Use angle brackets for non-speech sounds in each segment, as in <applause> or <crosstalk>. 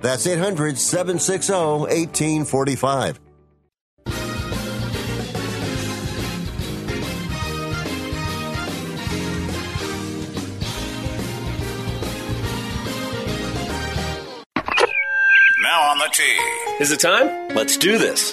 That's 800 760 1845. Now on the tee. Is it time? Let's do this.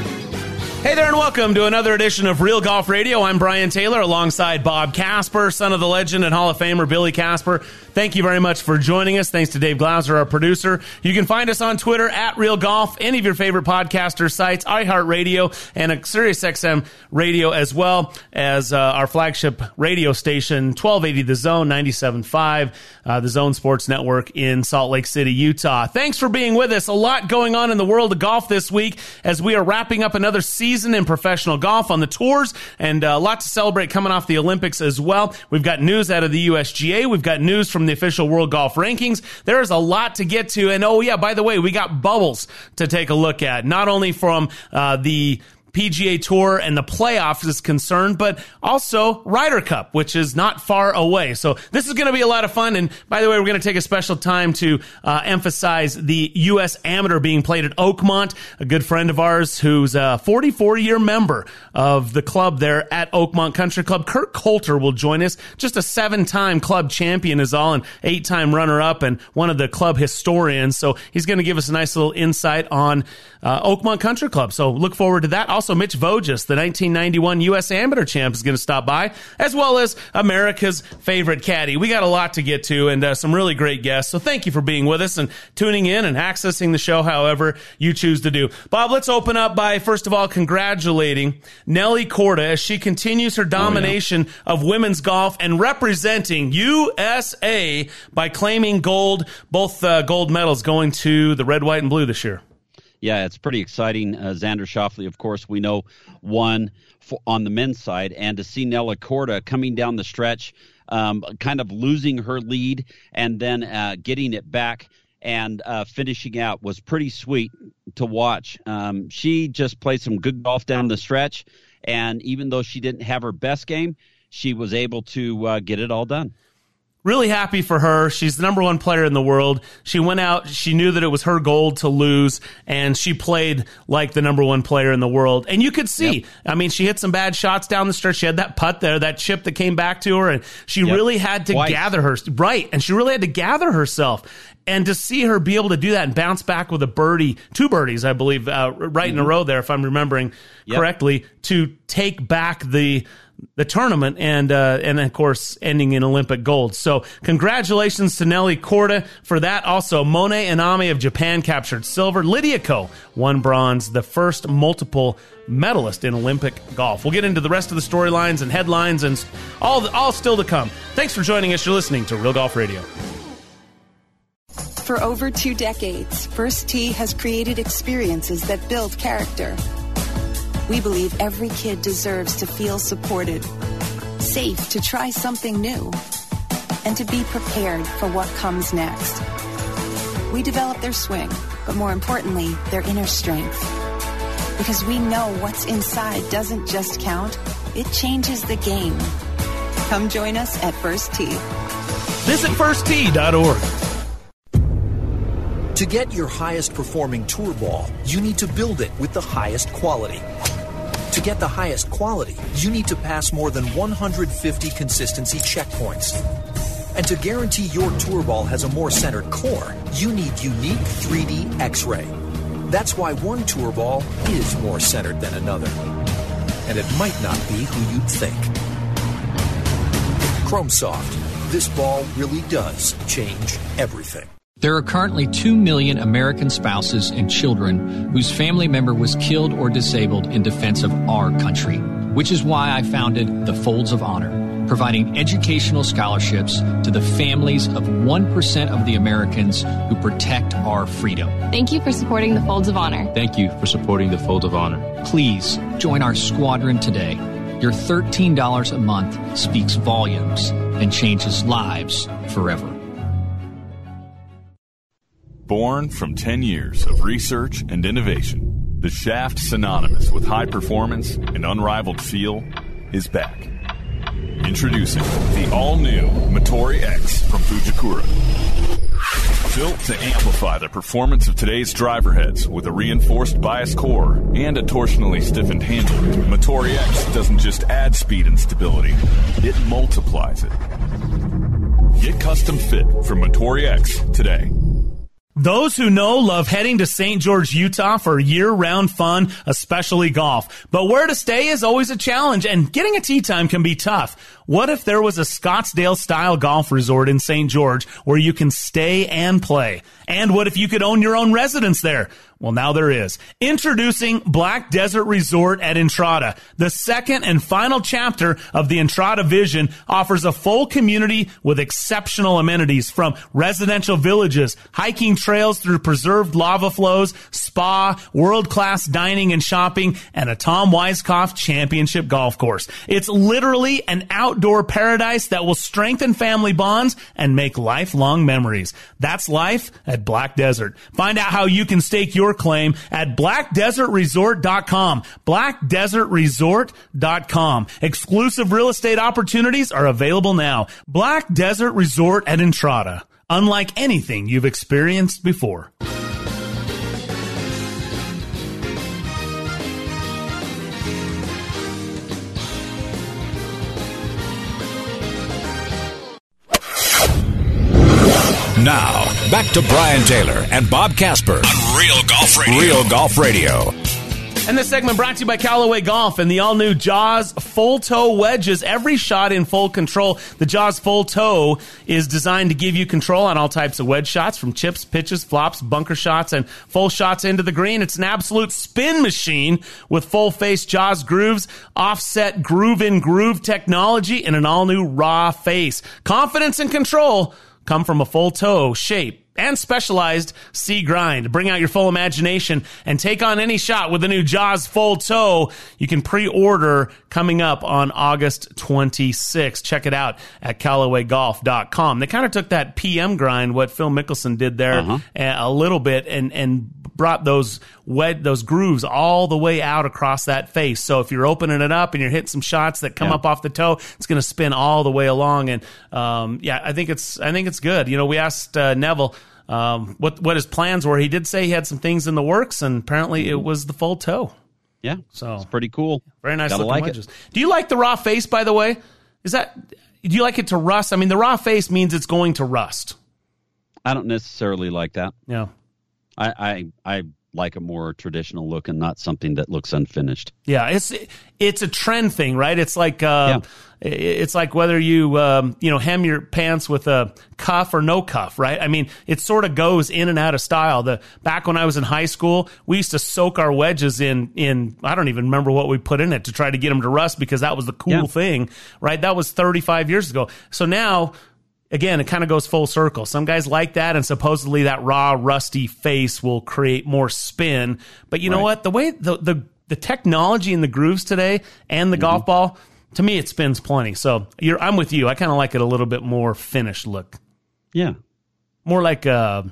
Hey there, and welcome to another edition of Real Golf Radio. I'm Brian Taylor alongside Bob Casper, son of the legend and Hall of Famer Billy Casper. Thank you very much for joining us. Thanks to Dave Glauser, our producer. You can find us on Twitter at Real Golf, any of your favorite podcaster sites, iHeartRadio, and SiriusXM radio as well as uh, our flagship radio station, 1280 The Zone, 97.5, uh, the Zone Sports Network in Salt Lake City, Utah. Thanks for being with us. A lot going on in the world of golf this week as we are wrapping up another season in professional golf on the tours and uh, a lot to celebrate coming off the Olympics as well. We've got news out of the USGA. We've got news from the official World Golf Rankings. There is a lot to get to. And oh, yeah, by the way, we got bubbles to take a look at, not only from uh, the PGA Tour and the playoffs is concerned, but also Ryder Cup, which is not far away. So this is going to be a lot of fun. And by the way, we're going to take a special time to uh, emphasize the U.S. Amateur being played at Oakmont. A good friend of ours who's a 44 year member of the club there at Oakmont Country Club. Kurt Coulter will join us. Just a seven time club champion is all, and eight time runner up, and one of the club historians. So he's going to give us a nice little insight on uh, Oakmont Country Club. So look forward to that. Also, Mitch Voges, the 1991 U.S. Amateur champ, is going to stop by, as well as America's favorite caddy. We got a lot to get to and uh, some really great guests. So thank you for being with us and tuning in and accessing the show however you choose to do. Bob, let's open up by, first of all, congratulating Nelly Korda as she continues her domination of women's golf and representing USA by claiming gold, both uh, gold medals going to the red, white, and blue this year. Yeah, it's pretty exciting. Uh, Xander Schauffele, of course, we know for, on the men's side, and to see Nelly Korda coming down the stretch, um, kind of losing her lead and then uh, getting it back and uh, finishing out was pretty sweet to watch. Um, she just played some good golf down the stretch, and even though she didn't have her best game, she was able to uh, get it all done really happy for her. She's the number one player in the world. She went out, she knew that it was her goal to lose, and she played like the number one player in the world. And you could see, yep. I mean, she hit some bad shots down the stretch. She had that putt there, that chip that came back to her, and she yep. really had to Twice. gather her, right. And she really had to gather herself. And to see her be able to do that and bounce back with a birdie, two birdies, I believe, uh, right mm-hmm. in a row there, if I'm remembering yep. correctly, to take back the the tournament and uh, and of course ending in Olympic gold. So congratulations to Nelly Korda for that. Also, Mone Inami of Japan captured silver. Lydia Ko won bronze, the first multiple medalist in Olympic golf. We'll get into the rest of the storylines and headlines and all all still to come. Thanks for joining us. You're listening to Real Golf Radio. For over two decades, First Tee has created experiences that build character we believe every kid deserves to feel supported, safe to try something new, and to be prepared for what comes next. We develop their swing, but more importantly, their inner strength. Because we know what's inside doesn't just count, it changes the game. Come join us at First Tee. Visit firsttee.org. To get your highest performing tour ball, you need to build it with the highest quality. To get the highest quality, you need to pass more than 150 consistency checkpoints. And to guarantee your tour ball has a more centered core, you need unique 3D X ray. That's why one tour ball is more centered than another. And it might not be who you'd think. Chrome Soft. This ball really does change everything. There are currently 2 million American spouses and children whose family member was killed or disabled in defense of our country, which is why I founded the Folds of Honor, providing educational scholarships to the families of 1% of the Americans who protect our freedom. Thank you for supporting the Folds of Honor. Thank you for supporting the Folds of Honor. Please join our squadron today. Your $13 a month speaks volumes and changes lives forever. Born from 10 years of research and innovation, the shaft synonymous with high performance and unrivaled feel is back. Introducing the all-new Motore X from Fujikura. Built to amplify the performance of today's driver heads with a reinforced bias core and a torsionally stiffened handle, Motore X doesn't just add speed and stability, it multiplies it. Get custom fit from Motore X today. Those who know love heading to St. George, Utah for year round fun, especially golf. But where to stay is always a challenge and getting a tee time can be tough. What if there was a Scottsdale style golf resort in St. George where you can stay and play? And what if you could own your own residence there? Well, now there is. Introducing Black Desert Resort at Entrada. The second and final chapter of the Entrada vision offers a full community with exceptional amenities from residential villages, hiking trails through preserved lava flows, spa, world-class dining and shopping, and a Tom Weiskopf championship golf course. It's literally an outdoor paradise that will strengthen family bonds and make lifelong memories. That's life at Black Desert. Find out how you can stake your claim at blackdesertresort.com. Blackdesertresort.com. Exclusive real estate opportunities are available now. Black Desert Resort at Entrada. Unlike anything you've experienced before. Now, back to Brian Taylor and Bob Casper on Real Golf Radio. Real Golf Radio. And this segment brought to you by Callaway Golf and the all new Jaws full toe wedges. Every shot in full control. The Jaws full toe is designed to give you control on all types of wedge shots from chips, pitches, flops, bunker shots, and full shots into the green. It's an absolute spin machine with full face Jaws grooves, offset groove in groove technology, and an all new raw face. Confidence and control come from a full toe shape and specialized C grind. Bring out your full imagination and take on any shot with the new Jaws full toe. You can pre-order coming up on August 26th. Check it out at CallawayGolf.com. They kind of took that PM grind, what Phil Mickelson did there uh-huh. a little bit and, and brought those wet, those grooves all the way out across that face. So if you're opening it up and you're hitting some shots that come yeah. up off the toe, it's going to spin all the way along. And, um, yeah, I think it's, I think it's good. You know, we asked, uh, Neville, um, what what his plans were. He did say he had some things in the works, and apparently it was the full toe. Yeah, so it's pretty cool. Very nice Gotta looking like wedges. It. Do you like the raw face? By the way, is that do you like it to rust? I mean, the raw face means it's going to rust. I don't necessarily like that. Yeah, I I, I like a more traditional look and not something that looks unfinished. Yeah, it's it's a trend thing, right? It's like uh, yeah. It's like whether you um, you know hem your pants with a cuff or no cuff, right? I mean, it sort of goes in and out of style. The back when I was in high school, we used to soak our wedges in in I don't even remember what we put in it to try to get them to rust because that was the cool yeah. thing, right? That was 35 years ago. So now again, it kind of goes full circle. Some guys like that, and supposedly that raw, rusty face will create more spin. But you know right. what? The way the, the the technology and the grooves today and the mm-hmm. golf ball, to me, it spins plenty. So I'm with you. I kind of like it a little bit more finished look. Yeah, more like a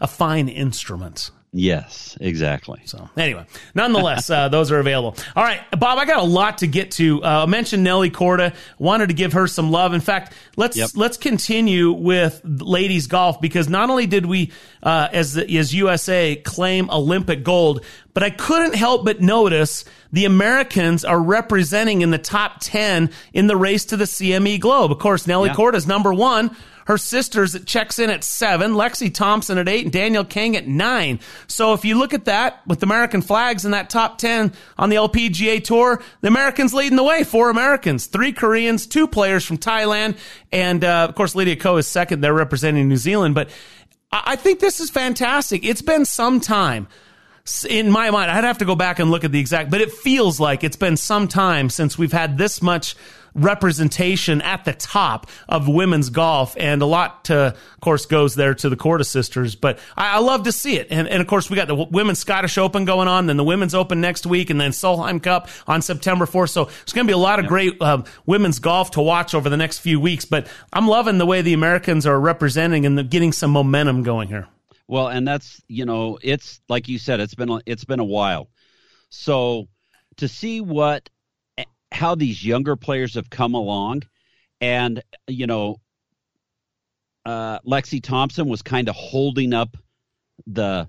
a fine instrument. Yes, exactly. So anyway, nonetheless, uh, those are available. All right, Bob, I got a lot to get to. Uh, I mentioned Nelly Korda. Wanted to give her some love. In fact, let's Yep. let's continue with ladies golf because not only did we, uh, as as USA, claim Olympic gold, but I couldn't help but notice the Americans are representing in the top ten in the race to the CME Globe. Of course, Nelly Yeah. Korda is number one. Her sisters checks in at seven, Lexi Thompson at eight, and Danielle Kang at nine. So if you look at that with American flags in that top 10 on the LPGA tour, the Americans leading the way. Four Americans, three Koreans, two players from Thailand, and uh, of course Lydia Ko is second. They're representing New Zealand. But I I think this is fantastic. It's been some time in my mind, I'd have to go back and look at the exact, but it feels like it's been some time since we've had this much representation at the top of women's golf, and a lot, to, of course, goes there to the Korda sisters. But I, I love to see it, and, and of course, we got the women's Scottish Open going on, then the women's Open next week, and then Solheim Cup on September 4th. So it's going to be a lot of great um, women's golf to watch over the next few weeks. But I'm loving the way the Americans are representing and the, getting some momentum going here. Well, and that's you know, it's like you said, it's been a- it's been a while. So to see what how these younger players have come along, and you know, uh, Lexi Thompson was kind of holding up the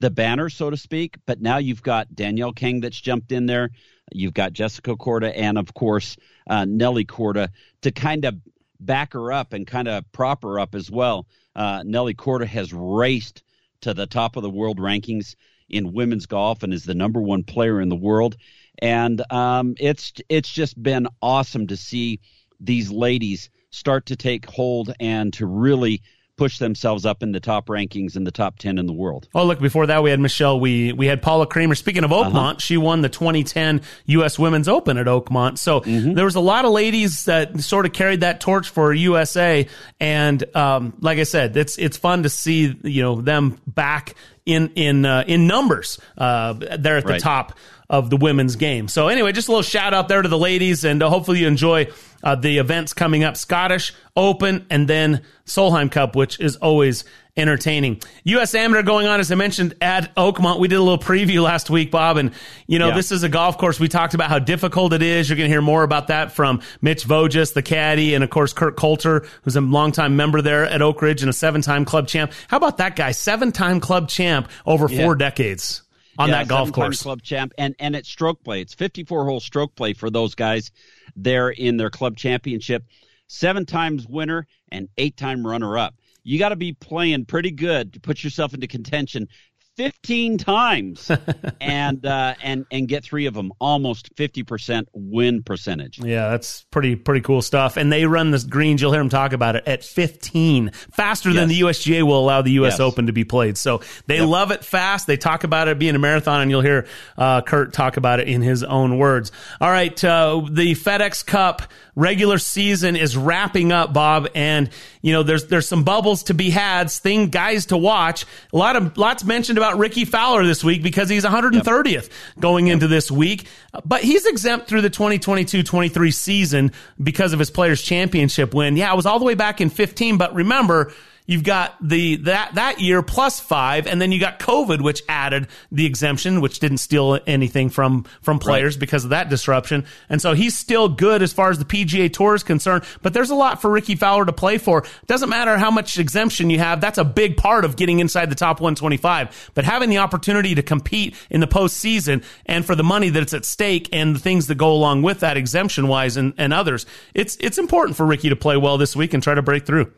the banner, so to speak. But now you've got Danielle Kang that's jumped in there. You've got Jessica Korda and of course uh, Nelly Korda to kind of back her up and kind of prop her up as well. Uh, Nelly Korda has raced to the top of the world rankings in women's golf and is the number one player in the world. And um, it's it's just been awesome to see these ladies start to take hold and to really push themselves up in the top rankings in the top 10 in the world. Oh, look, before that, we had Michelle. We we had Paula Creamer. Speaking of Oakmont, she won the 2010 U.S. Women's Open at Oakmont. So there was a lot of ladies that sort of carried that torch for USA. And um, like I said, it's it's fun to see you know them back in in uh, in numbers. Uh, they're at the Right. top of the women's game. So anyway, just a little shout out there to the ladies, and uh, hopefully you enjoy uh, the events coming up: Scottish Open and then Solheim Cup, which is always entertaining. U.S. Amateur going on, as I mentioned, at Oakmont. We did a little preview last week, Bob, and you know Yeah. this is a golf course. We talked about how difficult it is. You're going to hear more about that from Mitch Voges, the caddy, and of course Kurt Coulter, who's a longtime member there at Oak Ridge and a seven-time club champ. How about that guy? Seven-time club champ over Yeah. four decades on Yeah, that golf course. club champ, and and it's stroke play. It's 54 hole stroke play for those guys there in their club championship. Seven times winner and eight time runner up. You got to be playing pretty good to put yourself into contention. 15 times <laughs> and uh, and and get three of them almost 50% win percentage Yeah, that's pretty pretty cool stuff. And they run the greens. You'll hear them talk about it at 15, faster than the USGA will allow the U.S. Yes. Open to be played. So they Yep. love it fast. They talk about it being a marathon, and you'll hear uh, Kurt talk about it in his own words. All right, uh, the FedEx Cup regular season is wrapping up, Bob, and you know there's there's some bubbles to be had, thing guys to watch. A lot of lots mentioned about Rickie Fowler this week because he's 130th going into this week, but he's exempt through the 2022-23 season because of his Players Championship win. Yeah, it was all the way back in 15, but remember. You've got the that that year plus five, and then you got COVID, which added the exemption, which didn't steal anything from from players because of that disruption. And so he's still good as far as the PGA Tour is concerned. But there's a lot for Rickie Fowler to play for. Doesn't matter how much exemption you have; that's a big part of getting inside the top 125. But having the opportunity to compete in the postseason and for the money that's at stake and the things that go along with that exemption wise and, and others, it's it's important for Rickie to play well this week and try to break through.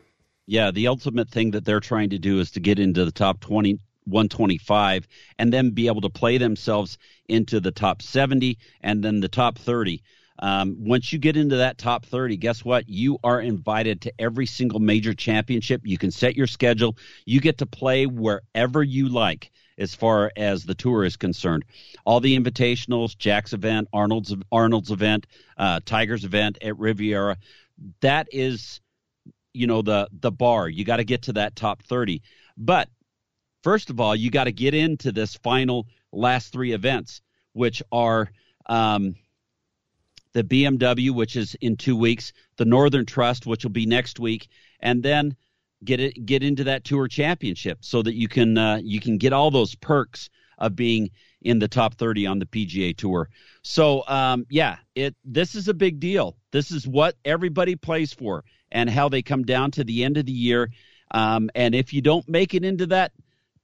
Yeah the ultimate thing that they're trying to do is to get into the top 20 125 and then be able to play themselves into the top 70 and then the top 30 um, once you get into that top 30 guess what? You are invited to every single major championship. You can set your schedule. You get to play wherever you like as far as the tour is concerned. All the invitationals jack's event arnold's arnold's event uh, tiger's event at riviera that is you know the the bar you got to get to that top 30 but first of all you got to get into this final last three events which are um, the BMW which is in 2 weeks the Northern Trust which will be next week and then get it get into that tour championship so that you can uh, you can get all those perks of being in the top 30 on the PGA Tour. So um, yeah, it this is a big deal. This is what everybody plays for, and how they come down to the end of the year. Um, and if you don't make it into that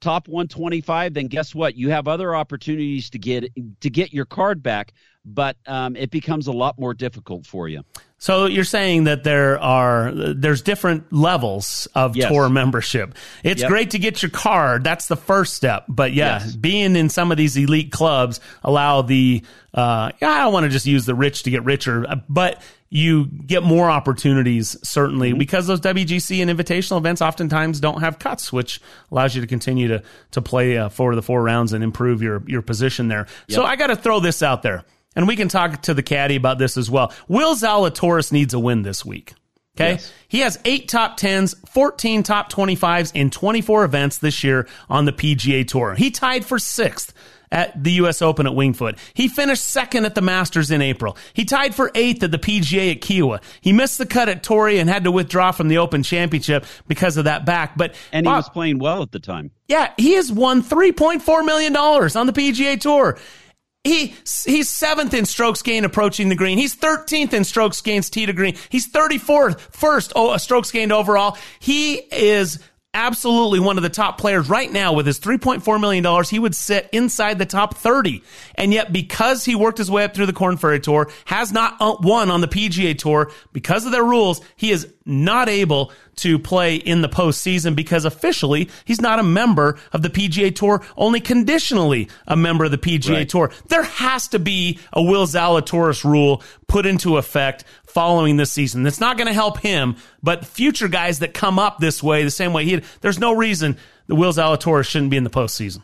top 125, then guess what? You have other opportunities to get to get your card back, but um, it becomes a lot more difficult for you. So you're saying that there are there's different levels of yes. tour membership. It's yep. great to get your card. That's the first step. But yeah, yes. being in some of these elite clubs allow the uh, I don't want to just use the rich to get richer, but you get more opportunities certainly mm-hmm. because those WGC and invitational events oftentimes don't have cuts, which allows you to continue to to play uh, for the four rounds and improve your your position there. Yep. So I got to throw this out there and we can talk to the caddy about this as well. Will Zalatoris needs a win this week. Okay. Yes. He has eight top 10s, 14 top 25s in 24 events this year on the PGA Tour. He tied for sixth at the U.S. Open at Wingfoot. He finished second at the Masters in April. He tied for eighth at the PGA at Kiawah. He missed the cut at Torrey and had to withdraw from the Open Championship because of that back. But and he was playing well at the time. Yeah, he has won $3.4 million on the PGA Tour. He he's seventh in strokes gained approaching the green. He's 13th in strokes gained tee to green. He's 34th first oh, strokes gained overall. He is absolutely one of the top players right now with his $3.4 million. He would sit inside the top 30. And yet, because he worked his way up through the Korn Ferry Tour, has not uh, won on the PGA Tour because of their rules, he is not able to play in the postseason because officially he's not a member of the PGA Tour, only conditionally a member of the PGA right. Tour. There has to be a Will Zalatoris rule put into effect following this season. That's not going to help him, but future guys that come up this way, the same way he, there's no reason the Will Zalatoris shouldn't be in the postseason.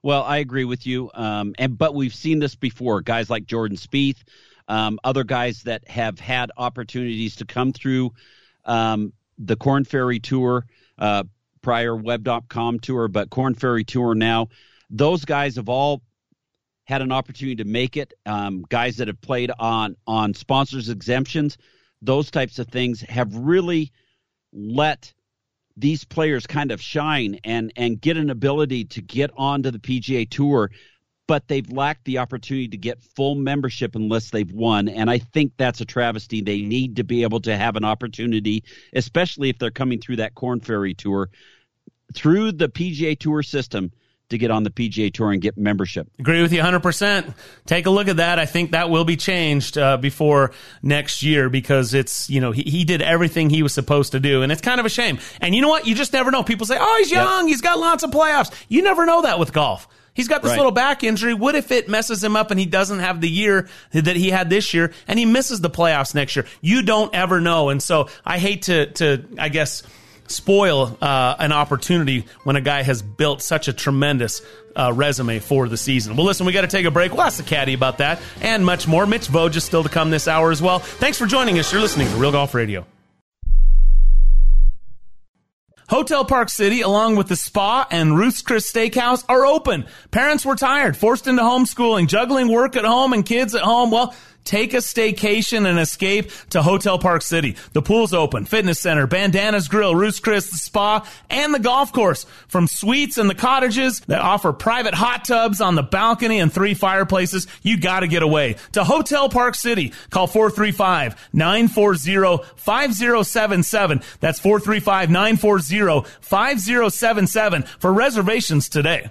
Well, I agree with you, um, and but we've seen this before. Guys like Jordan Spieth, um, other guys that have had opportunities to come through um, the Korn Ferry Tour, uh, prior Web.com tour, but Korn Ferry Tour now. Those guys have all had an opportunity to make it. Um, guys that have played on on sponsors exemptions, those types of things have really let these players kind of shine and and get an ability to get onto the PGA Tour but they've lacked the opportunity to get full membership unless they've won. And I think that's a travesty. They need to be able to have an opportunity, especially if they're coming through that Korn Ferry Tour, through the PGA Tour system to get on the PGA Tour and get membership. Agree with you 100%. Take a look at that. I think that will be changed uh, before next year because it's, you know, he, he did everything he was supposed to do. And it's kind of a shame. And you know what? You just never know. People say, oh, he's young. Yep. He's got lots of playoffs. You never know that with golf. He's got this right. little back injury. What if it messes him up and he doesn't have the year that he had this year and he misses the playoffs next year? You don't ever know. And so I hate to, to I guess, spoil uh, an opportunity when a guy has built such a tremendous uh, resume for the season. Well, listen, we got to take a break. We'll ask the caddy about that and much more. Mitch Voges is still to come this hour as well. Thanks for joining us. You're listening to Real Golf Radio. Hotel Park City, along with the spa and Ruth's Chris Steakhouse, are open. Parents were tired, forced into homeschooling, juggling work at home and kids at home. Well, Take a staycation and escape to Hotel Park City. The pool's open, fitness center, Bandanas Grill, Ruth's Chris, the spa, and the golf course. From suites and the cottages that offer private hot tubs on the balcony and three fireplaces, you gotta get away. To Hotel Park City, call 435-940-5077. That's 435-940-5077 for reservations today.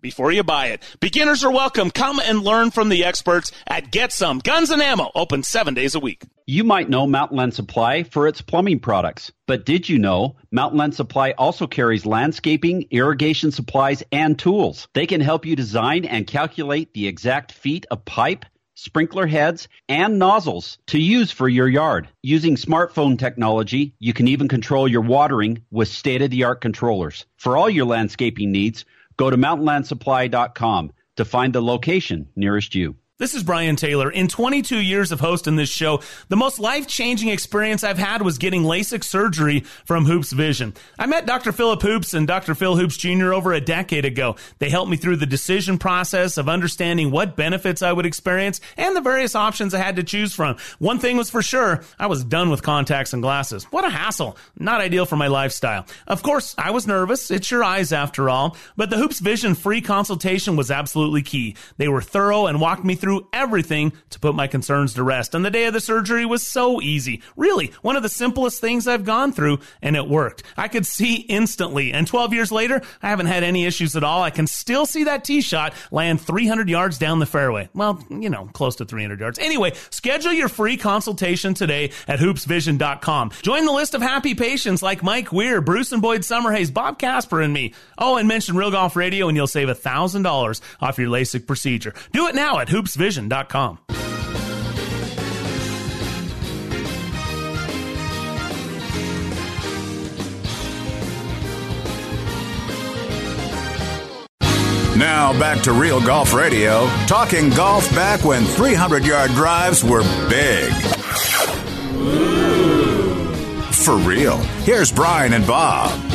before you buy it. Beginners are welcome. Come and learn from the experts at Get Some Guns and Ammo, open seven days a week. You might know Mountain Land Supply for its plumbing products, but did you know Mountain Land Supply also carries landscaping, irrigation supplies, and tools? They can help you design and calculate the exact feet of pipe sprinkler heads, and nozzles to use for your yard. Using smartphone technology, you can even control your watering with state of the art controllers. For all your landscaping needs, go to mountainlandsupply.com to find the location nearest you. This is Brian Taylor. In 22 years of hosting this show, the most life changing experience I've had was getting LASIK surgery from Hoopes Vision. I met Dr. Philip Hoopes and Dr. Phil Hoopes Jr. over a decade ago. They helped me through the decision process of understanding what benefits I would experience and the various options I had to choose from. One thing was for sure, I was done with contacts and glasses. What a hassle. Not ideal for my lifestyle. Of course, I was nervous. It's your eyes after all. But the Hoopes Vision free consultation was absolutely key. They were thorough and walked me through through everything to put my concerns to rest. And the day of the surgery was so easy. Really, one of the simplest things I've gone through, and it worked. I could see instantly. And 12 years later, I haven't had any issues at all. I can still see that tee shot land 300 yards down the fairway. Well, you know, close to 300 yards. Anyway, schedule your free consultation today at hoopesvision.com. Join the list of happy patients like Mike Weir, Bruce and Boyd Summerhays, Bob Casper, and me. Oh, and mention Real Golf Radio, and you'll save $1,000 off your LASIK procedure. Do it now at hoopesvision.com vision.com. Now back to Real Golf Radio, talking golf back when 300 yard drives were big. For real. Here's Brian and Bob.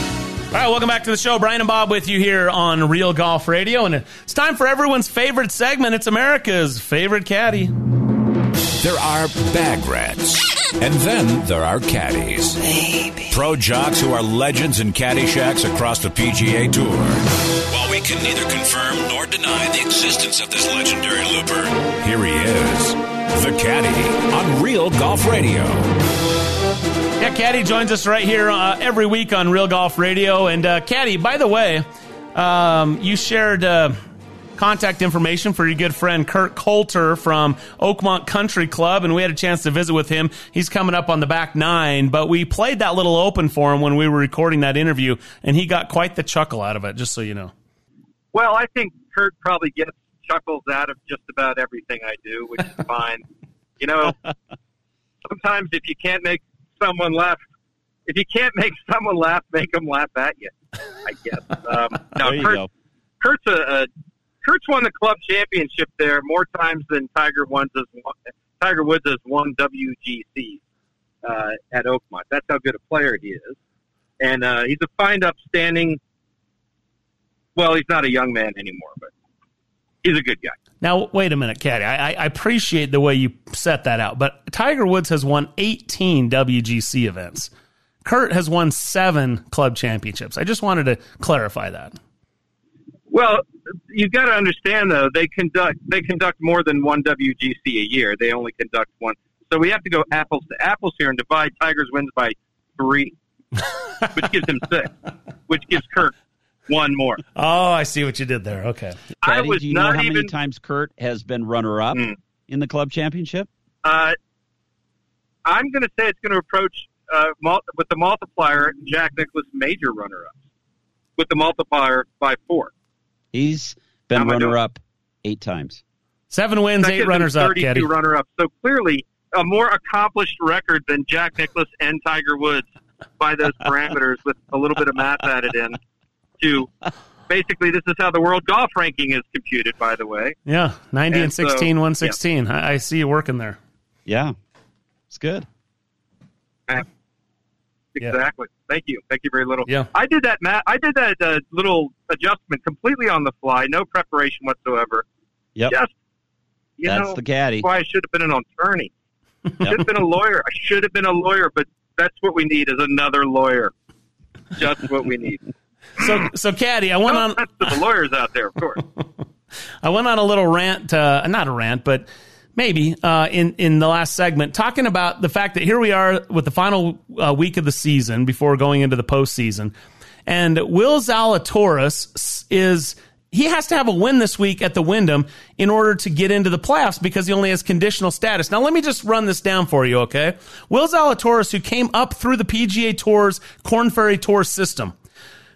All right, welcome back to the show. Brian and Bob with you here on Real Golf Radio. And it's time for everyone's favorite segment. It's America's favorite caddy. There are bag rats, and then there are caddies. Baby. Pro jocks who are legends in caddy shacks across the PGA Tour. While we can neither confirm nor deny the existence of this legendary looper, here he is, the caddy on Real Golf Radio. Yeah, Caddy joins us right here uh, every week on Real Golf Radio. And uh, Caddy, by the way, um, you shared uh, contact information for your good friend Kurt Coulter from Oakmont Country Club, and we had a chance to visit with him. He's coming up on the back nine, but we played that little open for him when we were recording that interview, and he got quite the chuckle out of it. Just so you know. Well, I think Kurt probably gets chuckles out of just about everything I do, which is <laughs> fine. You know, sometimes if you can't make someone laugh. If you can't make <laughs> someone laugh, make them laugh at you. I guess. <laughs> Um, no, there you Kurt, go. Kurt's a, a Kurt's won the club championship there more times than Tiger Woods has won. Tiger Woods has won WGC uh, at Oakmont. That's how good a player he is, and uh, he's a fine, upstanding. Well, he's not a young man anymore, but he's a good guy. Now, wait a minute, Caddy. I, I appreciate the way you set that out, but Tiger Woods has won 18 WGC events. Kurt has won seven club championships. I just wanted to clarify that. Well, you've got to understand though they conduct they conduct more than one WGC a year. They only conduct one, so we have to go apples to apples here and divide Tiger's wins by three, which gives him six, which gives Kurt one more. Oh, I see what you did there. Okay. I Caddy, was do you know not how many times Kurt has been runner up Hmm. in the club championship? Uh, I'm going to say it's going to approach uh, mul- with the multiplier Jack Nicklaus major runner ups with the multiplier by four. He's been runner up eight times. Seven wins, That eight runners up, 32 Caddy. runner ups. So clearly a more accomplished record than Jack Nicklaus and Tiger Woods by those <laughs> parameters with a little bit of math added in to basically this is how the world golf ranking is computed by the way. Yeah, 90 and, And so, 16, 116. I, I see you working there. Yeah, it's good. Exactly. Thank you. Thank you very little. Yeah. I did that. Matt. I did that uh, little adjustment completely on the fly, no preparation whatsoever. Yep. Just you That's know, the caddy. That's why I should have been an attorney. Should have been a lawyer. I should have been a lawyer, but that's what we need is another lawyer. Just what we need. So, so Caddy, I went No on. to the lawyers out there, of course. <laughs> I went on a little rant, uh, not a rant, but maybe uh, in in the last segment, talking about the fact that here we are with the final uh, week of the season before going into the postseason, and Will Zalatoris is he has to have a win this week at the Wyndham in order to get into the playoffs because he only has conditional status. Now, let me just run this down for you, okay? Will Zalatoris, who came up through the PGA Tour's Korn Ferry Tour system,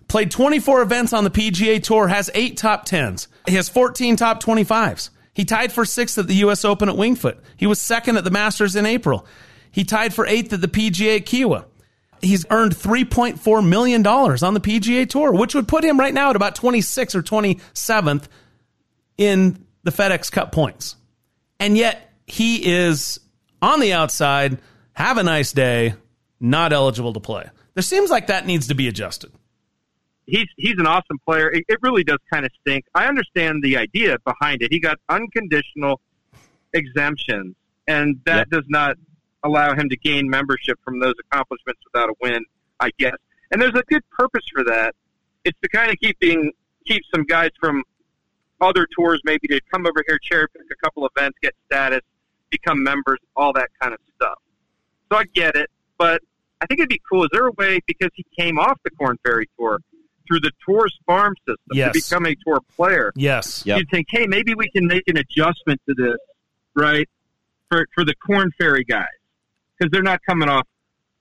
played 24 events on the PGA Tour, has eight top tens. He has 14 top 25s. He tied for sixth at the U.S. Open at Wingfoot. He was second at the Masters in April. He tied for eighth at the PGA at Kiawah he's earned $3.4 million on the PGA Tour, which would put him right now at about 26th or 27th in the FedEx Cup points. And yet he is on the outside, have a nice day, not eligible to play. There seems like that needs to be adjusted. He's he's an awesome player. It, it really does kind of stink. I understand the idea behind it. He got unconditional exemptions, and that yep. does not allow him to gain membership from those accomplishments without a win, I guess. And there's a good purpose for that. It's to kind of keeping keep some guys from other tours maybe to come over here, cherry pick a couple events, get status, become members, all that kind of stuff. So I get it, but I think it'd be cool. Is there a way because he came off the Korn Ferry Tour through the Tours farm system yes. to become a tour player? Yes. Yep. You'd think, hey, maybe we can make an adjustment to this, right? For for the Korn Ferry guys because they're not coming off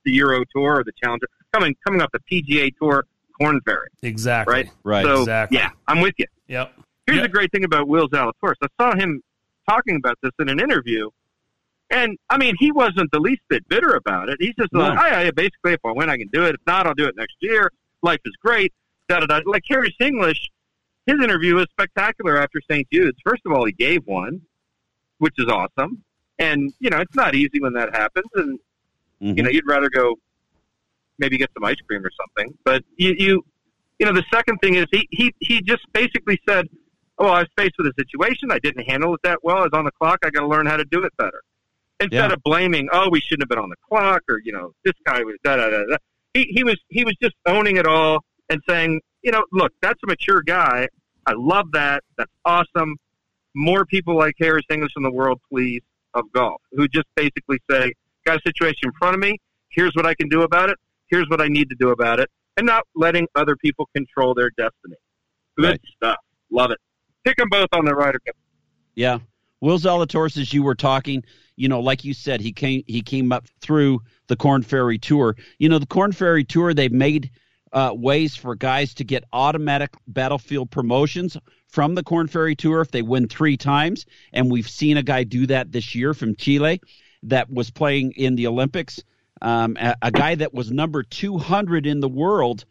the Euro Tour or the Challenger, coming coming off the PGA Tour, Korn Ferry. Exactly. Right. Right. So exactly. yeah, I'm with you. Yep. Here's yep. the great thing about Will Zalatoris. I saw him talking about this in an interview, and I mean, he wasn't the least bit bitter about it. He's just no. like, oh, yeah, basically, if I win, I can do it. If not, I'll do it next year. Life is great. Da da da. Like Harris English, his interview was spectacular after St. Jude's. First of all, he gave one, which is awesome. And you know, it's not easy when that happens, and Mm-hmm. You know, you'd rather go maybe get some ice cream or something. But you, you, you know, the second thing is he, he, he just basically said, "Oh, I was faced with a situation. I didn't handle it that well. I was on the clock. I got to learn how to do it better." Instead yeah. of blaming, "Oh, we shouldn't have been on the clock," or you know, this guy was da da da da. He, he was he was just owning it all and saying, you know, look, that's a mature guy. I love that. That's awesome. More people like Harris English in the world, please, of golf, who just basically say, got a situation in front of me. Here's what I can do about it. Here's what I need to do about it. And not letting other people control their destiny. Good right. stuff. Love it. Pick them both on the Ryder Cup. Yeah. Will Zalatoris, as you were talking, you know, like you said, he came he came up through the Korn Ferry Tour. You know, the Korn Ferry Tour, they've made uh, ways for guys to get automatic battlefield promotions from the Korn Ferry Tour if they win three times. And we've seen a guy do that this year from Chile that was playing in the Olympics, um, a, a guy that was number 200 in the world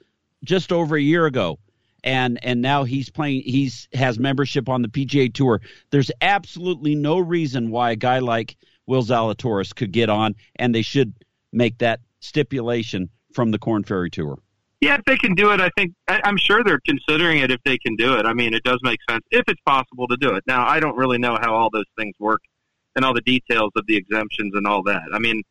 just over a year ago and and now he's playing he's has membership on the PGA Tour. There's absolutely no reason why a guy like Will Zalatoris could get on, and they should make that stipulation from the Korn Ferry Tour. Yeah, if they can do it, I think I, I'm sure they're considering it. If they can do it, I mean, it does make sense if it's possible to do it. Now, I don't really know how all those things work and all the details of the exemptions and all that. I mean,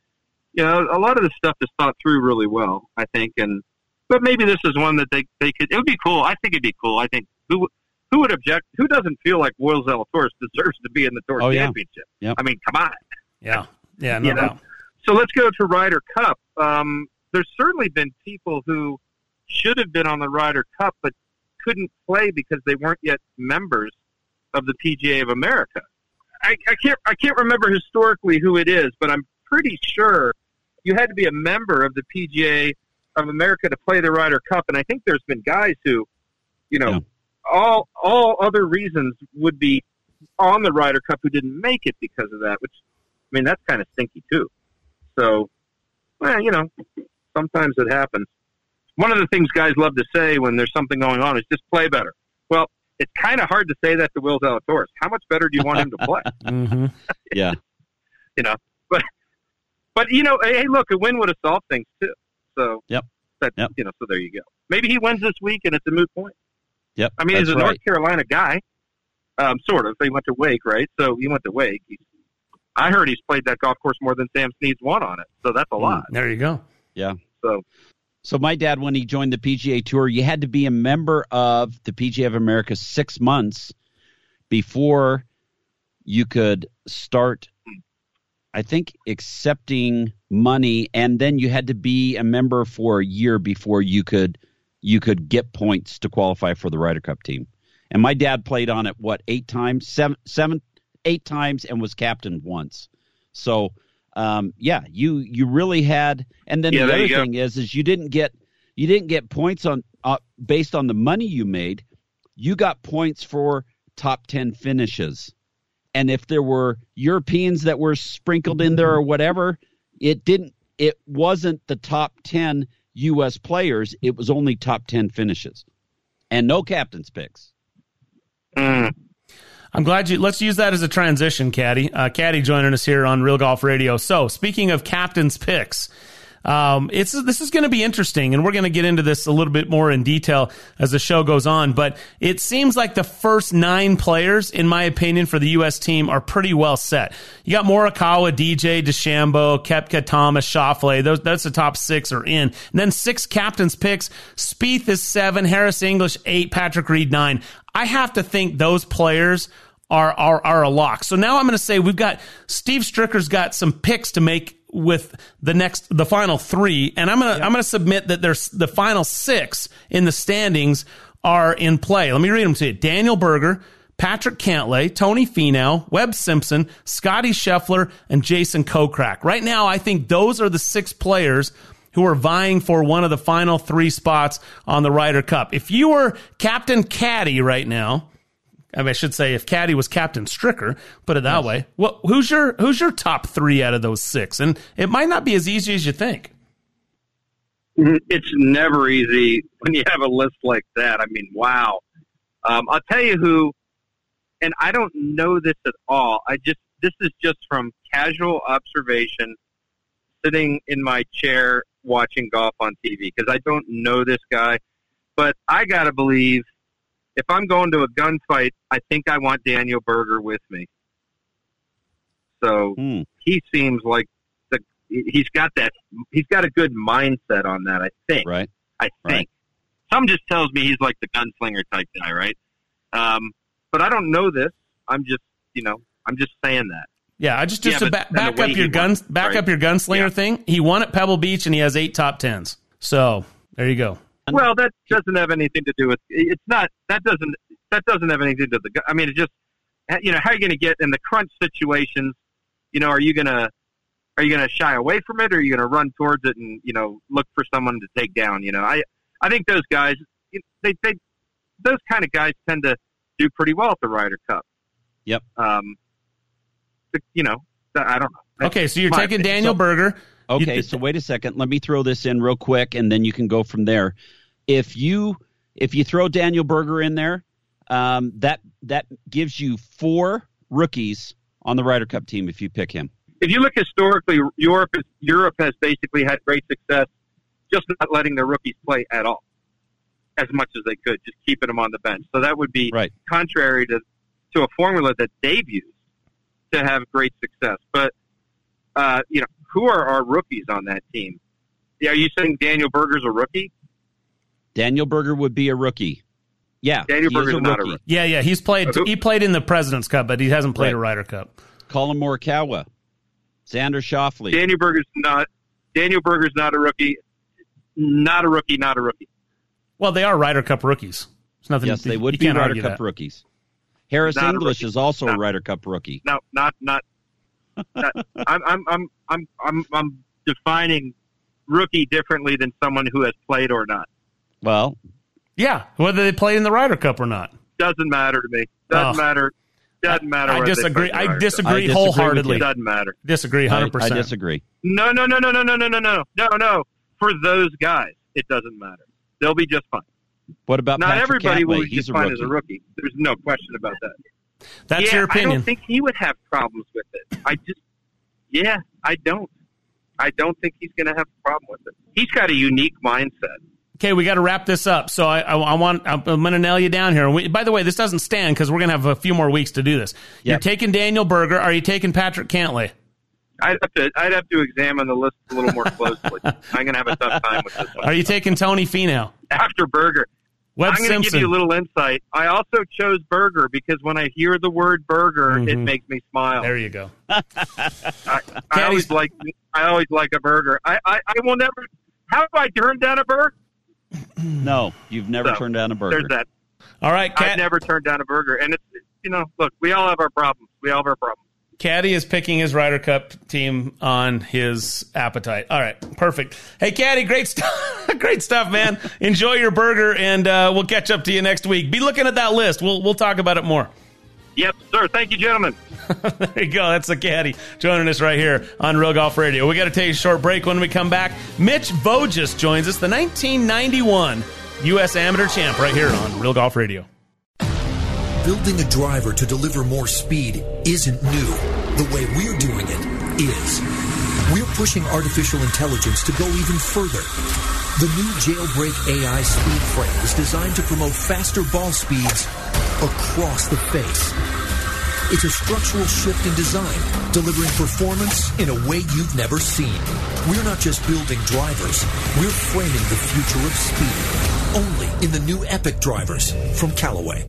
you know, a lot of the stuff is thought through really well, I think, and but maybe this is one that they they could. It would be cool. I think it'd be cool. I think who who would object? Who doesn't feel like Will Zalatoris deserves to be in the tour oh, championship? Yeah. Yep. I mean, come on. Yeah, yeah, no you know? So let's go to Ryder Cup. Um, there's certainly been people who should have been on the Ryder Cup but couldn't play because they weren't yet members of the PGA of America. I, I can't I can't remember historically who it is, but I'm pretty sure you had to be a member of the PGA of America to play the Ryder Cup, and I think there's been guys who, you know, yeah. all all other reasons would be on the Ryder Cup who didn't make it because of that. Which, I mean, that's kind of stinky too. So, well, you know, sometimes it happens. One of the things guys love to say when there's something going on is just play better. Well, it's kind of hard to say that to Will Zalatoris. How much better do you want him to play? <laughs> mm-hmm. Yeah, <laughs> you know, but but you know, hey, look, a win would have solved things too. So yep, that yep. you know, so there you go. Maybe he wins this week, and it's a moot point. Yep. I mean, he's a right. North Carolina guy, um, sort of. He went to Wake, right? So he went to Wake. He's, I heard he's played that golf course more than Sam Snead's won on it. So that's a lot. Mm, there you go. Yeah. So so my dad, when he joined the PGA Tour, you had to be a member of the PGA of America six months before you could start. I think accepting money, and then you had to be a member for a year before you could you could get points to qualify for the Ryder Cup team. And my dad played on it what eight times, seven, seven, eight times, and was captain once. So, um, yeah, you you really had. And then Yeah, the other go. thing is, is you didn't get you didn't get points on uh, based on the money you made. You got points for top ten finishes. And if there were Europeans that were sprinkled in there or whatever, it didn't. It wasn't the top ten U.S. players. It was only top ten finishes, and no captain's picks. I'm glad you. Let's use that as a transition, Caddy. Uh, Caddy joining us here on Real Golf Radio. So, speaking of captain's picks, um, it's this is going to be interesting, and we're going to get into this a little bit more in detail as the show goes on. But it seems like the first nine players, in my opinion, for the U.S. team are pretty well set. You got Morikawa, DJ, DeChambeau, Koepka, Thomas, Schauffele. Those that's the top six are in. And then six captain's picks. Spieth is seven, Harris English eight, Patrick Reed nine. I have to think those players are are are a lock. So now I'm going to say we've got Steve Stricker's got some picks to make with the next the final 3 and I'm going to I'm going to submit that there's the final 6 in the standings are in play. Let me read them to you. Daniel Berger, Patrick Cantlay, Tony Finau, Webb Simpson, Scotty Scheffler, and Jason Kokrak. Right now, I think those are the six players who are vying for one of the final three spots on the Ryder Cup. If you were Captain Caddy right now, I, mean, I should say if Caddy was Captain Stricker, put it that way. Well, who's your who's your top three out of those six? And it might not be as easy as you think. It's never easy when you have a list like that. I mean, wow. Um, I'll tell you who, and I don't know this at all. I just this is just from casual observation, sitting in my chair watching golf on TV because I don't know this guy, but I gotta believe if I'm going to a gunfight, I think I want Daniel Berger with me. So he seems like the he's got that he's got a good mindset on that. I think. Right. I think. Some just tells me he's like the gunslinger type guy, right? Um, but I don't know this. I'm just you know I'm just saying that. Yeah, I just just Yeah, to ba- back up he your won, guns, back right? up your gunslinger thing. He won at Pebble Beach and he has eight top tens. So there you go. Well, that doesn't have anything to do with. It's not. That doesn't. That doesn't have anything to do with the. I mean, it just. You know, how are you going to get in the crunch situations? You know, are you going to are you going to shy away from it, or are you going to run towards it and you know look for someone to take down? You know, I I think those guys, they they those kind of guys tend to do pretty well at the Ryder Cup. Yep. Um, the- you know, I don't know. That's Okay, so you're taking opinion. Daniel Berger. Okay, so wait a second. Let me throw this in real quick, and then you can go from there. If you if you throw Daniel Berger in there, um, that that gives you four rookies on the Ryder Cup team if you pick him. if you look historically, Europe is, Europe has basically had great success just not letting their rookies play at all, as much as they could, just keeping them on the bench. So that would be contrary to to a formula that they've used to have great success. But uh, you know, who are our rookies on that team? Yeah, are you saying Daniel Berger's a rookie? Daniel Berger would be a rookie. Yeah, Daniel he is Berger's not a rookie. Yeah, yeah, he's played. He played in the President's Cup, but he hasn't played Right. a Ryder Cup. Collin Morikawa, Xander Schauffele. Daniel Berger's not. Daniel Berger's not a rookie. Not a rookie. Not a rookie. Well, they are Ryder Cup rookies. It's nothing. yes, they would be can't Ryder Cup that. rookies. Harris Not English rookie. is also a No. Ryder Cup rookie. No, not not. Not I'm, I'm I'm I'm I'm I'm defining rookie differently than someone who has played or not. Well, Yeah, whether they played in the Ryder Cup or not. Doesn't matter to me. Doesn't Oh. matter. Doesn't matter. I whether disagree. played in I disagree wholeheartedly. Doesn't matter. Disagree, hundred I, I disagree. No, no, no, no, no, no, no, no, no, no, no. For those guys, it doesn't matter. They'll be just fine. What about Not Patrick everybody will be He's just fine rookie. as a rookie. There's no question about that. That's yeah, your opinion. I don't think he would have problems with it. I just, yeah, I don't. I don't think he's going to have a problem with it. He's got a unique mindset. Okay, we got to wrap this up. So I, I, I want I'm, I'm going to nail you down here. We, by the way, this doesn't stand because we're going to have a few more weeks to do this. You're taking Daniel Berger. Are you taking Patrick Cantlay? I'd have to, I'd have to examine the list a little more closely. <laughs> I'm going to have a tough time with this one. Are you taking Tony Finau? After Berger, Webb I'm going to give you a little insight. I also chose Burger because when I hear the word burger, it Mhm. makes me smile. There you go. <laughs> I, I always like I always like a burger. I, I, I will never. How do I turn down a burger? <clears throat> No, you've never So, turned down a burger. There's that. All right, I've never turned down a burger, and it's you know, look, we all have our problems. We all have our problems. Caddy is picking his Ryder Cup team on his appetite. All right, perfect. Hey, Caddy, great stuff, <laughs> great stuff, man. Enjoy your burger, and uh, we'll catch up to you next week. Be looking at that list. We'll we'll talk about it more. Yep, sir. Thank you, gentlemen. <laughs> there you go. That's the caddy joining us right here on Real Golf Radio. We got to take a short break. When we come back, Mitch Voges joins us, the 1991 U.S. Amateur Champ, right here on Real Golf Radio. Building a driver to deliver more speed isn't new. The way we're doing it is. We're pushing artificial intelligence to go even further. The new Jailbreak AI speed frame is designed to promote faster ball speeds across the face. It's a structural shift in design, delivering performance in a way you've never seen. We're not just building drivers, we're framing the future of speed. Only in the new Epic drivers from Callaway.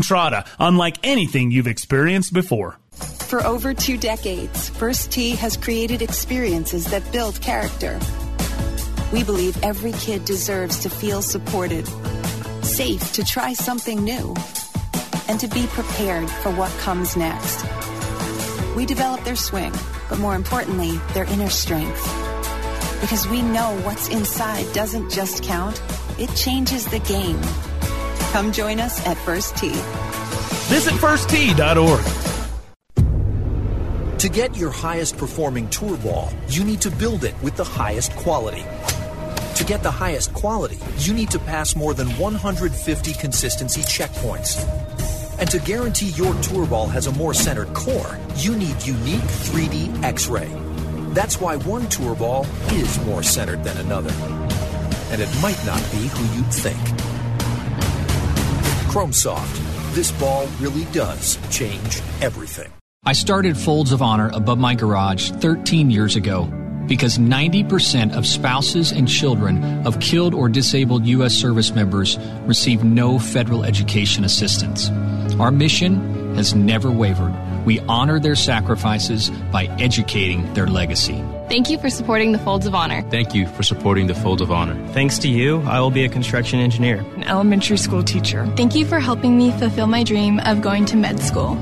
Entrada unlike anything you've experienced before. For over two decades, First Tee has created experiences that build character. We believe every kid deserves to feel supported, safe to try something new, and to be prepared for what comes next. We develop their swing, but more importantly, their inner strength. Because we know what's inside doesn't just count, it changes the game. Come join us at First Tee. Visit firsttee.org. To get your highest performing tour ball, you need to build it with the highest quality. To get the highest quality, you need to pass more than 150 consistency checkpoints. And to guarantee your tour ball has a more centered core, you need unique 3D X ray. That's why one tour ball is more centered than another. And it might not be who you'd think. Chrome Soft. This ball really does change everything. I started Folds of Honor above my garage 13 years ago because 90% of spouses and children of killed or disabled U.S. service members receive no federal education assistance. Our mission has never wavered. We honor their sacrifices by educating their legacy. Thank you for supporting the Folds of Honor. Thank you for supporting the Fold of Honor. Thanks to you, I will be a construction engineer, an elementary school teacher. Thank you for helping me fulfill my dream of going to med school.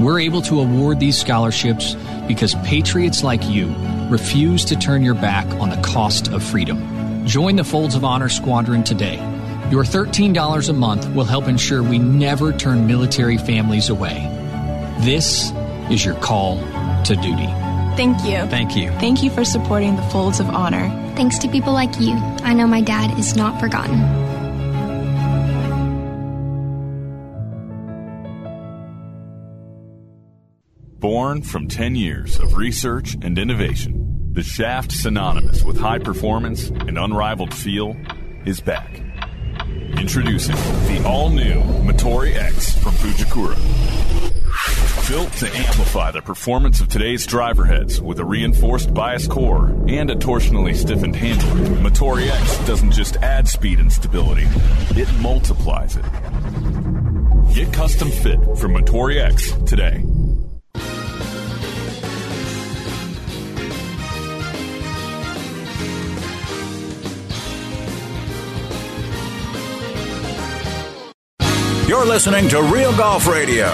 We're able to award these scholarships because patriots like you refuse to turn your back on the cost of freedom. Join the Folds of Honor Squadron today. Your $13 a month will help ensure we never turn military families away. This is your call to duty. Thank you. Thank you. Thank you for supporting the Folds of Honor. Thanks to people like you, I know my dad is not forgotten. Born from 10 years of research and innovation, the shaft synonymous with high performance and unrivaled feel is back. Introducing the all new Motore X from Fujikura. Built to amplify the performance of today's driver heads with a reinforced bias core and a torsionally stiffened handle, Motore X doesn't just add speed and stability, it multiplies it. Get custom fit from Motore X today. You're listening to Real Golf Radio.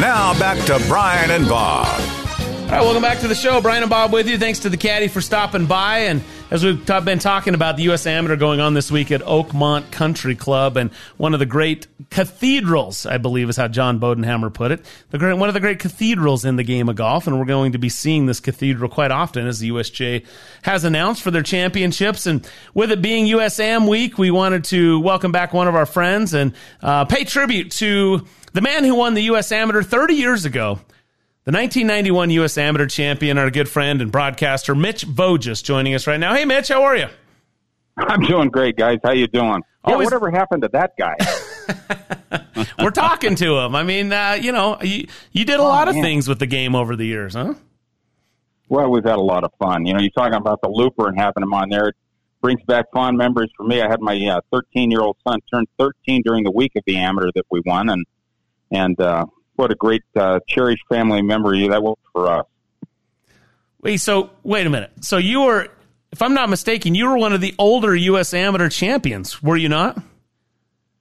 Now back to Brian and Bob. All right, welcome back to the show. Brian and Bob with you. Thanks to the caddy for stopping by. And as we've been talking about the U.S. Amateur going on this week at Oakmont Country Club, and one of the great cathedrals, I believe is how John Bodenhamer put it, the great, one of the great cathedrals in the game of golf. And we're going to be seeing this cathedral quite often, as the USGA has announced for their championships. And with it being USAM week, we wanted to welcome back one of our friends and uh, pay tribute to the man who won the U.S. Amateur 30 years ago. The 1991 U.S. Amateur champion, our good friend and broadcaster Mitch Voges, joining us right now. Hey, Mitch, how are you? I'm doing great, guys. How you doing? Yeah, whatever happened to that guy? <laughs> We're talking to him. I mean, uh, you know, you, you did a Oh, lot of man. things with the game over the years, huh? Well, we've had a lot of fun. You know, you're talking about the looper and having him on there. It brings back fond memories for me. I had my 13 year old son turn 13 during the week of the amateur that we won, and and uh, what a great uh, cherished family memory that was for us. Wait, so wait a minute. So you were, if I'm not mistaken, you were one of the older U.S. amateur champions, were you not?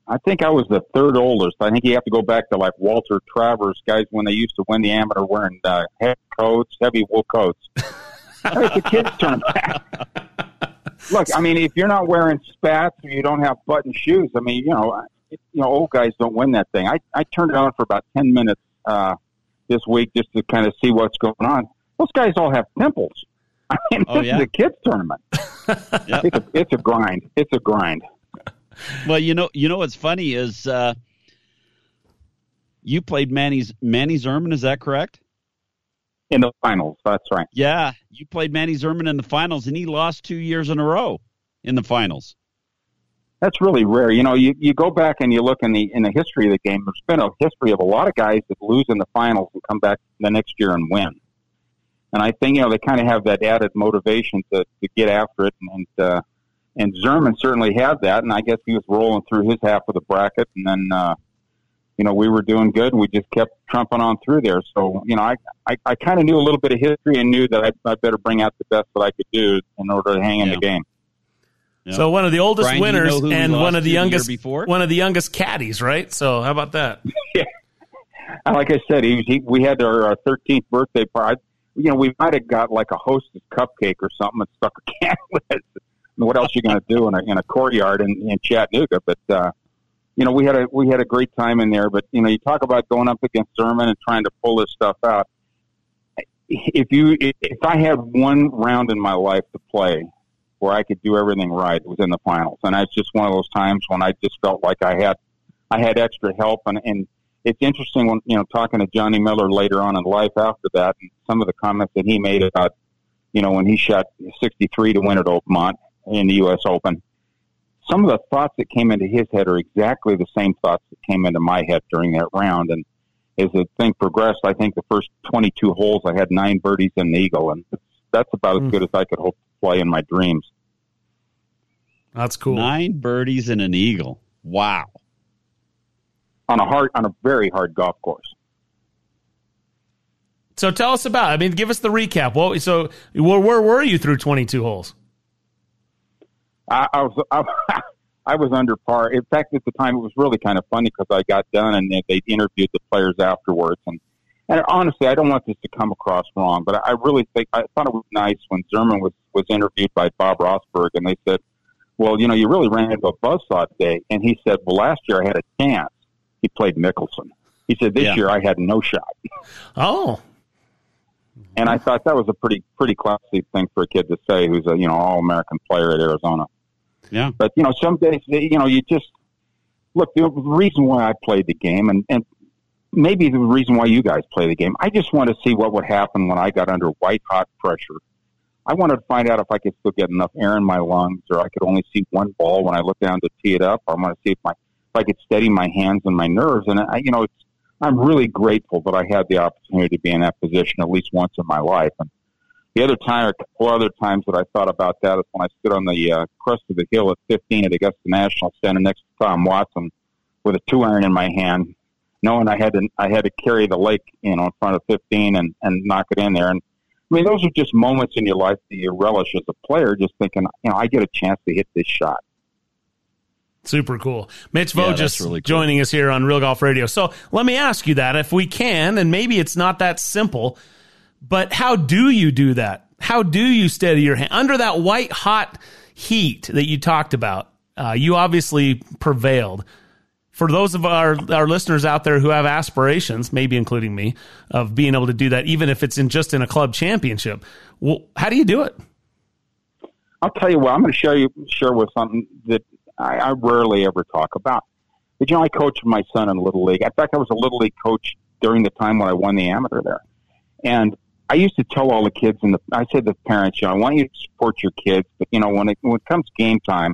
I think I was the third oldest. I think you have to go back to like Walter Travis, guys, when they used to win the amateur wearing uh, heavy coats, heavy wool coats. <laughs> a kids' tournament. Look, I mean, if you're not wearing spats or you don't have button shoes, I mean, you know, you know, old guys don't win that thing. I I turned it on for about ten minutes uh, this week just to kind of see what's going on. Those guys all have pimples. <laughs> I mean, Oh, this yeah? is a kids' tournament. <laughs> it's, a, it's a grind. It's a grind. Well, you know, you know what's funny is uh, you played Manny's Manny Zerman. Is that correct? In the finals, that's right. Yeah, you played Manny Zerman in the finals, and he lost two years in a row in the finals. That's really rare. You know, you, you go back and you look in the in the history of the game. There's been a history of a lot of guys that lose in the finals and come back the next year and win. And I think you know they kind of have that added motivation to, to get after it. And uh, and Zerman certainly had that. And I guess he was rolling through his half of the bracket. And then uh, you know we were doing good. We just kept trumping on through there. So you know I I, I kind of knew a little bit of history and knew that I, I better bring out the best that I could do in order to hang in the game. So one of the oldest Brian, do you winners know and one of the to the youngest before? one of the youngest caddies, right? So how about that? <laughs> And like I said, he, was- he we had our, our 13th birthday party. You know, we might have got like a hostess cupcake or something and stuck a can <laughs> with it. I mean, what else are you going to do in a in a courtyard in, in Chattanooga? But uh, you know, we had a we had a great time in there. But you know, you talk about going up against Zerman and trying to pull this stuff out. If you if I had one round in my life to play where I could do everything right, it was in the finals, and it's just one of those times when I just felt like I had I had extra help, and and it's interesting when you know talking to Johnny Miller later on in life after that, and some of the comments that he made about you know when he shot 63 to win at Oakmont in the U.S. Open. Some of the thoughts that came into his head are exactly the same thoughts that came into my head during that round, and as the thing progressed, I think the first 22 holes I had nine birdies and an eagle, and that's about as hmm. good as I could hope play in my dreams. That's cool. Nine birdies and an eagle. Wow. On a hard, on a very hard golf course. So tell us about. I mean, give us the recap. What? So where, where were you through 22 holes? I, I was I, <laughs> I was under par. In fact, at the time, it was really kind of funny because I got done and they, they interviewed the players afterwards. And and honestly, I don't want this to come across wrong, but I really think I thought it was nice when Zerman was was interviewed by Bob Rosburg, and they said, "Well, you know, you really ran into a buzzsaw today." And he said, "Well, last year I had a chance." He played Mickelson. He said, "This Yeah. year I had no shot." Oh, And I thought that was a pretty pretty classy thing for a kid to say, who's a you know all American player at Arizona. Yeah. But you know, some days you know you just look. The reason why I played the game, and and maybe the reason why you guys play the game, I just want to see what would happen when I got under white hot pressure. I wanted to find out if I could still get enough air in my lungs, or I could only see one ball when I look down to tee it up. I want to see if my if I could steady my hands and my nerves. And I, you know, it's, I'm really grateful that I had the opportunity to be in that position at least once in my life. And the other time, or a couple other times that I thought about that is when I stood on the uh, crest of the hill at 15 at Augusta National, standing next to Tom Watson with a two iron in my hand, knowing I had to I had to carry the lake, you know, in front of 15 and and knock it in there. And I mean, those are just moments in your life that you relish as a player, just thinking, you know, I get a chance to hit this shot. Super cool. Mitch Yeah, Voges that's really cool. joining us here on Real Golf Radio. So let me ask you that if we can, and maybe it's not that simple, but how do you do that? How do you steady your hand under that white hot heat that you talked about? Uh, you obviously prevailed. For those of our, our listeners out there who have aspirations, maybe including me, of being able to do that, even if it's in just in a club championship, well, how do you do it? I'll tell you what, I'm going to share you share with something that I, I rarely ever talk about. But you know, I coached my son in little league. In fact, I was a little league coach during the time when I won the amateur there, and I used to tell all the kids and the I said to the parents, you know, I want you to support your kids, but you know, when it when it comes game time,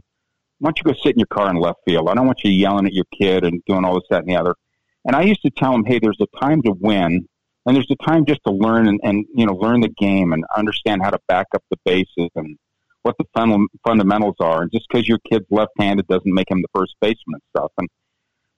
why don't you go sit in your car in left field? I don't want you yelling at your kid and doing all this, that, and the other. And I used to tell him, hey, there's a time to win, and there's a time just to learn and, and you know learn the game and understand how to back up the bases and what the fun, fundamentals are. And just because your kid's left-handed doesn't make him the first baseman and stuff. And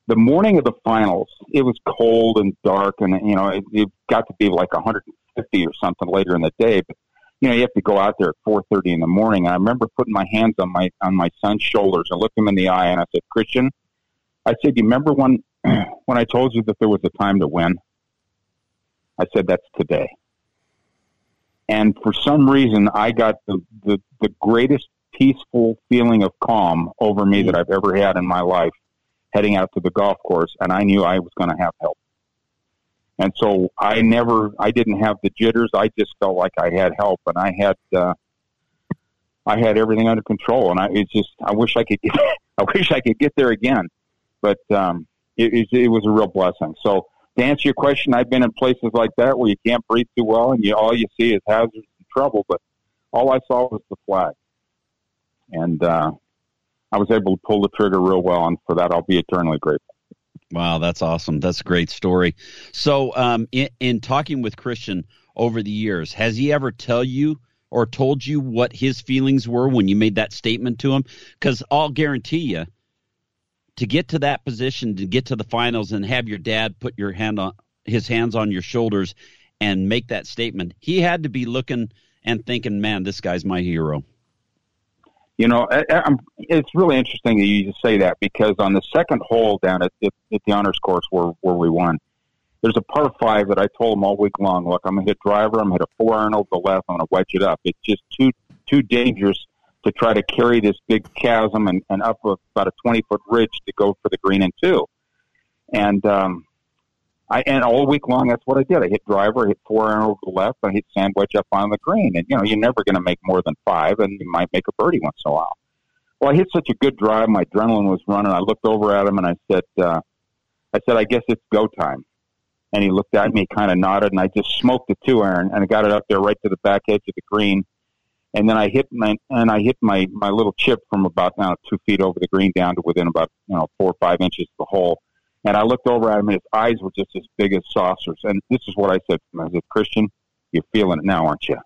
the morning of the finals, it was cold and dark, and you know it, it got to be like 150 or something later in the day. But you know you have to go out there at 4:30 in the morning. And I remember putting my hands on my on my son's shoulders and looked him in the eye, and I said, "Christian," I said, "You remember when <clears throat> when I told you that there was a time to win?" I said, "That's today." And for some reason, I got the, the, the greatest peaceful feeling of calm over me that I've ever had in my life heading out to the golf course. And I knew I was going to have help. And so I never, I didn't have the jitters. I just felt like I had help and I had, uh, I had everything under control. And I, it's just, I wish I could get, <laughs> I wish I could get there again. But, um, it, it, was a real blessing. So, to answer your question, I've been in places like that where you can't breathe too well, and you all you see is hazards and trouble. But all I saw was the flag, and uh, I was able to pull the trigger real well, and for that I'll be eternally grateful. Wow, that's awesome. That's a great story. So, um, in, in talking with Christian over the years, has he ever tell you or told you what his feelings were when you made that statement to him? Because I'll guarantee you, to get to that position, to get to the finals, and have your dad put your hand on his hands on your shoulders and make that statement, he had to be looking and thinking, "Man, this guy's my hero." You know, I, I'm, it's really interesting that you just say that because on the second hole down at, at, at the honors course where where we won, there's a par five that I told him all week long. Look, I'm gonna hit driver. I'm gonna hit a four iron over the left. I'm gonna wedge it up. It's just too too dangerous to try to carry this big chasm and, and up about a 20 foot ridge to go for the green and two. And, um, I, and all week long, that's what I did. I hit driver, I hit four iron over the left, I hit sand wedge up on the green. And, you know, you're never going to make more than five, and you might make a birdie once in a while. Well, I hit such a good drive, my adrenaline was running. I looked over at him and I said, uh, I said, I guess it's go time. And he looked at me, kind of nodded, and I just smoked the two iron and I got it up there right to the back edge of the green and then I hit my and I hit my my little chip from about now two feet over the green down to within about you know four or five inches of the hole. And I looked over at him, and his eyes were just as big as saucers. And this is what I said to him: I said, "Christian, you're feeling it now, aren't you?"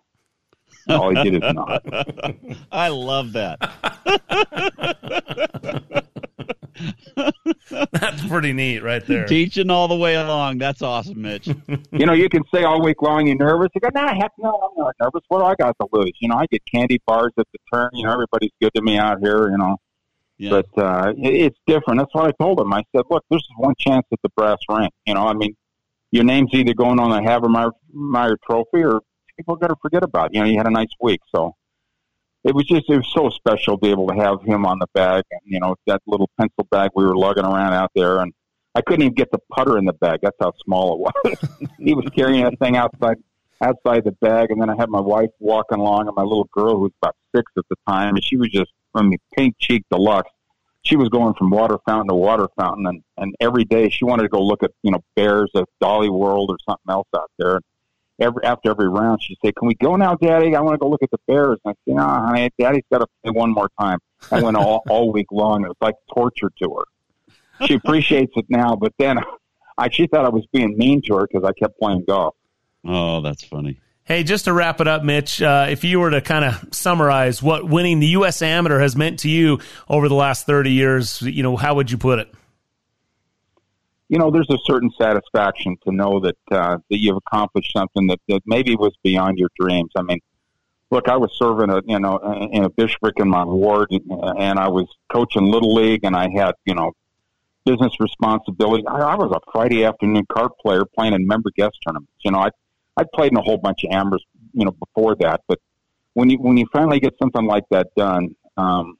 And all he did is nod. <laughs> I love that. <laughs> That's pretty neat, right there. Teaching all the way along. That's awesome, Mitch. you know, you can say all week long you're nervous. You go, nah, heck no, I'm not nervous. What do I got to lose? You know, I get candy bars at the turn. You know, everybody's good to me out here. You know, yeah. but uh, it, it's different. That's what I told him. I said, look, this is one chance at the brass ring. You know, I mean, your name's either going on the Havemeyer Trophy or people are going to forget about. It. You know, you had a nice week, so it was just it was so special to be able to have him on the bag and you know that little pencil bag we were lugging around out there and I couldn't even get the putter in the bag. That's how small it was. <laughs> he was carrying that thing outside outside the bag and then I had my wife walking along and my little girl who was about six at the time and she was just I mean pink cheek deluxe. She was going from water fountain to water fountain and, and every day she wanted to go look at, you know, bears at Dolly World or something else out there every after every round, she'd say, "Can we go now, Daddy? I want to go look at the Bears." And I say, "No, honey, Daddy's got to play one more time." I went all <laughs> all week long. It was like torture to her. She appreciates it now, but then I she thought I was being mean to her because I kept playing golf. Oh, that's funny. Hey, just to wrap it up, Mitch, uh, if you were to kind of summarize what winning the U.S. Amateur has meant to you over the last 30 years, you know, how would you put it? you know, there's a certain satisfaction to know that uh, that you've accomplished something that, that maybe was beyond your dreams. I mean, look, I was serving a you know in a bishopric in my ward, and I was coaching little league, and I had you know business responsibility. I, I was a Friday afternoon card player playing in member guest tournaments. You know, I I played in a whole bunch of Ambers, you know, before that, but when you when you finally get something like that done, um,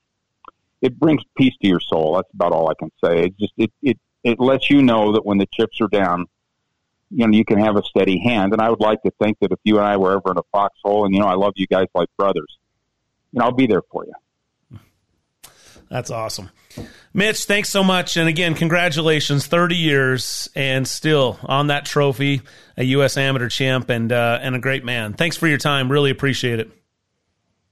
it brings peace to your soul. That's about all I can say. It just it it it lets you know that when the chips are down, you know, you can have a steady hand. And I would like to think that if you and I were ever in a foxhole, and you know, I love you guys like brothers, you know, I'll be there for you. That's awesome. Mitch, thanks so much. And again, congratulations. 30 years and still on that trophy, a U.S. amateur champ and, uh, and a great man. Thanks for your time. Really appreciate it.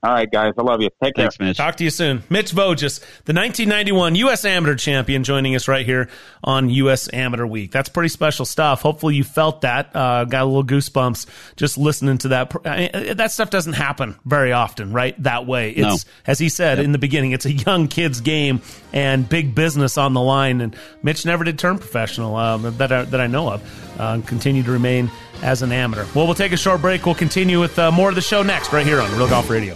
All right, guys. I love you. Take care. Thanks, Mitch. Talk to you soon. Mitch Voges, the 1991 U.S. Amateur Champion, joining us right here on U.S. Amateur Week. That's pretty special stuff. Hopefully, you felt that. Uh, got a little goosebumps just listening to that. I mean, that stuff doesn't happen very often, right? That way. It's, No. as he said Yep. in the beginning, it's a young kid's game and big business on the line. And Mitch never did turn professional um, that, I, that I know of. Uh, continued to remain as an amateur. Well, we'll take a short break. We'll continue with uh, more of the show next, right here on Real Golf Radio.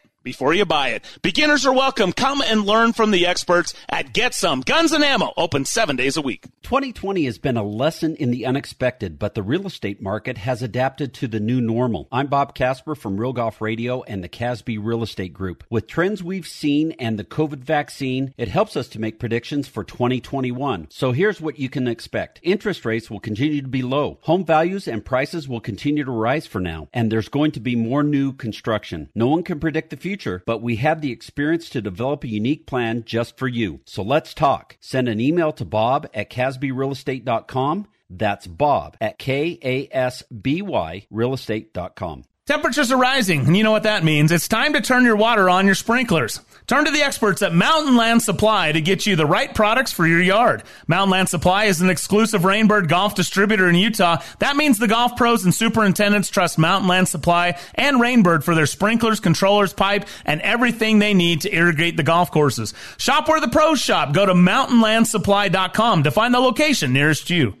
before you buy it. Beginners are welcome. Come and learn from the experts at Get Some Guns and Ammo, open seven days a week. 2020 has been a lesson in the unexpected, but the real estate market has adapted to the new normal. I'm Bob Casper from Real Golf Radio and the Kasby Real Estate Group. With trends we've seen and the COVID vaccine, it helps us to make predictions for 2021. So here's what you can expect. Interest rates will continue to be low. Home values and prices will continue to rise for now, and there's going to be more new construction. No one can predict the future, but we have the experience to develop a unique plan just for you. So let's talk. Send an email to bob at kasbyrealestate.com. That's bob at K-A-S-B-Y realestate.com. Temperatures are rising, and you know what that means. It's time to turn your water on your sprinklers. Turn to the experts at Mountain Land Supply to get you the right products for your yard. Mountain Land Supply is an exclusive Rainbird golf distributor in Utah. That means the golf pros and superintendents trust Mountain Land Supply and Rainbird for their sprinklers, controllers, pipe, and everything they need to irrigate the golf courses. Shop where the pros shop. Go to mountainlandsupply.com to find the location nearest you.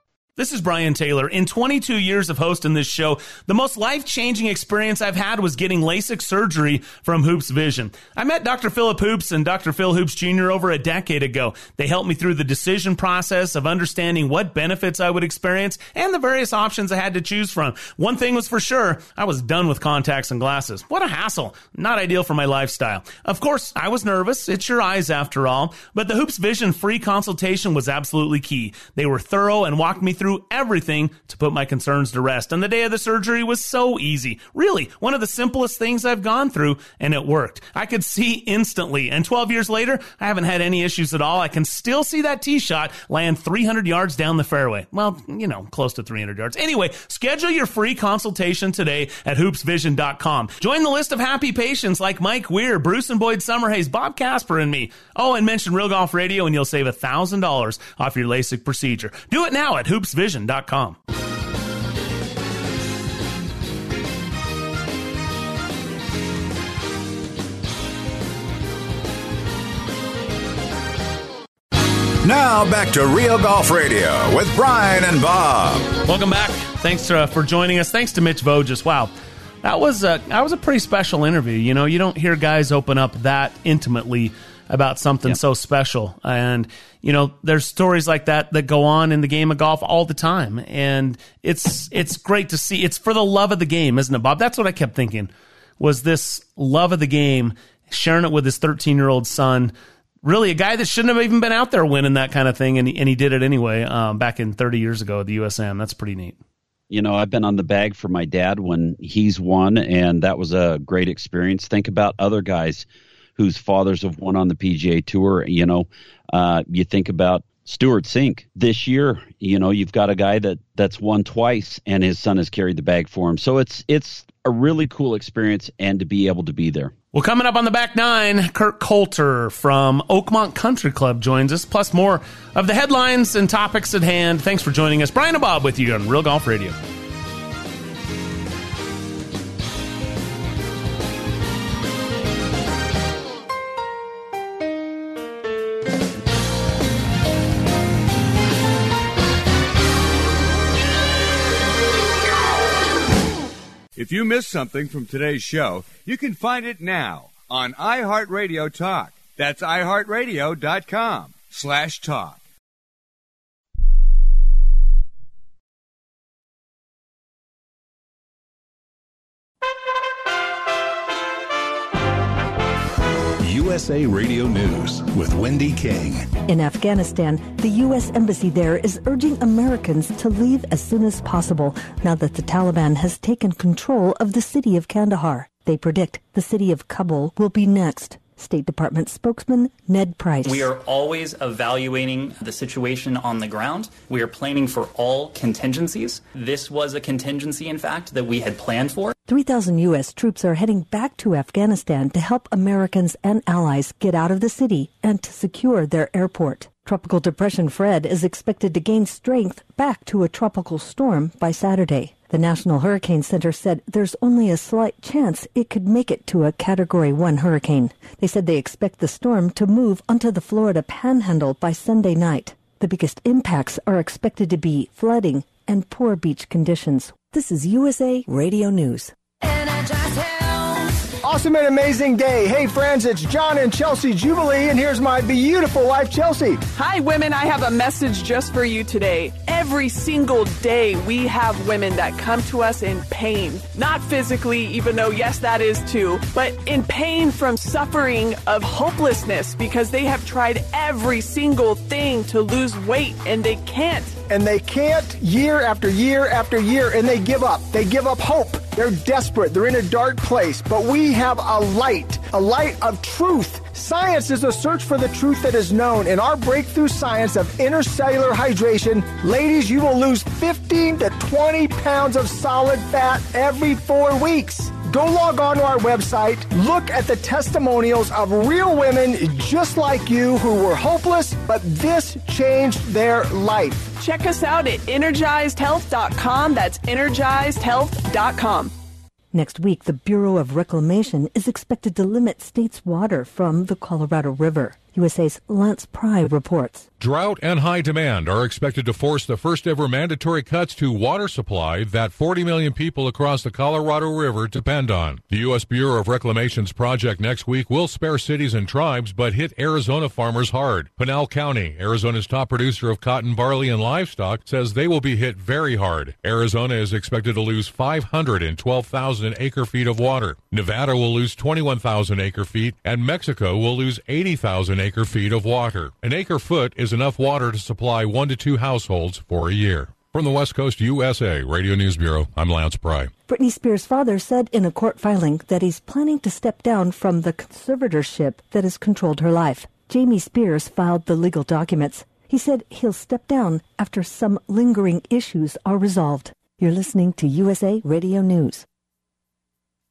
This is Brian Taylor. In 22 years of hosting this show, the most life changing experience I've had was getting LASIK surgery from Hoopes Vision. I met Dr. Philip Hoopes and Dr. Phil Hoopes Jr. over a decade ago. They helped me through the decision process of understanding what benefits I would experience and the various options I had to choose from. One thing was for sure, I was done with contacts and glasses. What a hassle. Not ideal for my lifestyle. Of course, I was nervous. It's your eyes after all. But the Hoopes Vision free consultation was absolutely key. They were thorough and walked me through everything to put my concerns to rest. And the day of the surgery was so easy. Really, one of the simplest things I've gone through, and it worked. I could see instantly. And 12 years later, I haven't had any issues at all. I can still see that tee shot land 300 yards down the fairway. Well, you know, close to 300 yards. Anyway, schedule your free consultation today at hoopesvision.com. Join the list of happy patients like Mike Weir, Bruce and Boyd Summerhays, Bob Casper, and me. Oh, and mention Real Golf Radio and you'll save $1,000 off your LASIK procedure. Do it now at hoopesvision.com. Now back to Real Golf Radio with Brian and Bob. Welcome back. Thanks uh, for joining us. Thanks to Mitch Voges. Wow. That was a that was a pretty special interview. You know, you don't hear guys open up that intimately about something so special. And you know, there's stories like that that go on in the game of golf all the time, and it's it's great to see. It's for the love of the game, isn't it, Bob? That's what I kept thinking. Was this love of the game, sharing it with his 13 year old son? Really, a guy that shouldn't have even been out there winning that kind of thing, and he, and he did it anyway. Um, back in 30 years ago at the USM, that's pretty neat. You know, I've been on the bag for my dad when he's won, and that was a great experience. Think about other guys whose fathers have won on the PGA Tour. You know, uh, you think about Stewart Cink this year. You know, you've got a guy that that's won twice, and his son has carried the bag for him. So it's it's a really cool experience, and to be able to be there. Well, coming up on the back nine, Kurt Coulter from Oakmont Country Club joins us, plus more of the headlines and topics at hand. Thanks for joining us. Brian and Bob with you on Real Golf Radio. If you missed something from today's show, you can find it now on iHeartRadio Talk. That's iHeartRadio.com slash talk. USA Radio News with Wendy King. In Afghanistan, the U.S. Embassy there is urging Americans to leave as soon as possible now that the Taliban has taken control of the city of Kandahar. They predict the city of Kabul will be next. State Department spokesman Ned Price. We are always evaluating the situation on the ground. We are planning for all contingencies. This was a contingency, in fact, that we had planned for. 3,000 U.S. troops are heading back to Afghanistan to help Americans and allies get out of the city and to secure their airport. Tropical Depression Fred is expected to gain strength back to a tropical storm by Saturday. The National Hurricane Center said there's only a slight chance it could make it to a Category 1 hurricane. They said they expect the storm to move onto the Florida panhandle by Sunday night. The biggest impacts are expected to be flooding and poor beach conditions. This is USA Radio News just hit. Awesome and amazing day. Hey, friends, it's John and Chelsea Jubilee, and here's my beautiful wife, Chelsea. Hi, women. I have a message just for you today. Every single day, we have women that come to us in pain. Not physically, even though, yes, that is too, but in pain from suffering of hopelessness because they have tried every single thing to lose weight and they can't. And they can't year after year after year, and they give up. They give up hope. They're desperate. They're in a dark place. But we have a light, a light of truth. Science is a search for the truth that is known. In our breakthrough science of intercellular hydration, ladies, you will lose 15 to 20 pounds of solid fat every four weeks. Go log on to our website, look at the testimonials of real women just like you who were hopeless, but this changed their life. Check us out at energizedhealth.com. That's energizedhealth.com. Next week, the Bureau of Reclamation is expected to limit states' water from the Colorado River. USA's Lance Pry reports. Drought and high demand are expected to force the first ever mandatory cuts to water supply that 40 million people across the Colorado River depend on. The U.S. Bureau of Reclamation's project next week will spare cities and tribes but hit Arizona farmers hard. Pinal County, Arizona's top producer of cotton, barley, and livestock, says they will be hit very hard. Arizona is expected to lose 512,000 acre feet of water. Nevada will lose 21,000 acre feet, and Mexico will lose 80,000 acre feet of water. An acre foot is enough water to supply one to two households for a year. From the West Coast USA Radio News Bureau, I'm Lance Pry. Britney Spears' father said in a court filing that he's planning to step down from the conservatorship that has controlled her life. Jamie Spears filed the legal documents. He said he'll step down after some lingering issues are resolved. You're listening to USA Radio News.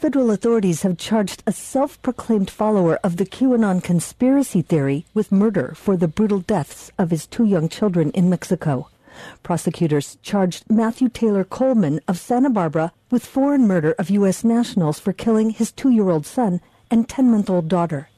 Federal authorities have charged a self proclaimed follower of the QAnon conspiracy theory with murder for the brutal deaths of his two young children in Mexico. Prosecutors charged Matthew Taylor Coleman of Santa Barbara with foreign murder of U.S. nationals for killing his two year old son and 10 month old daughter.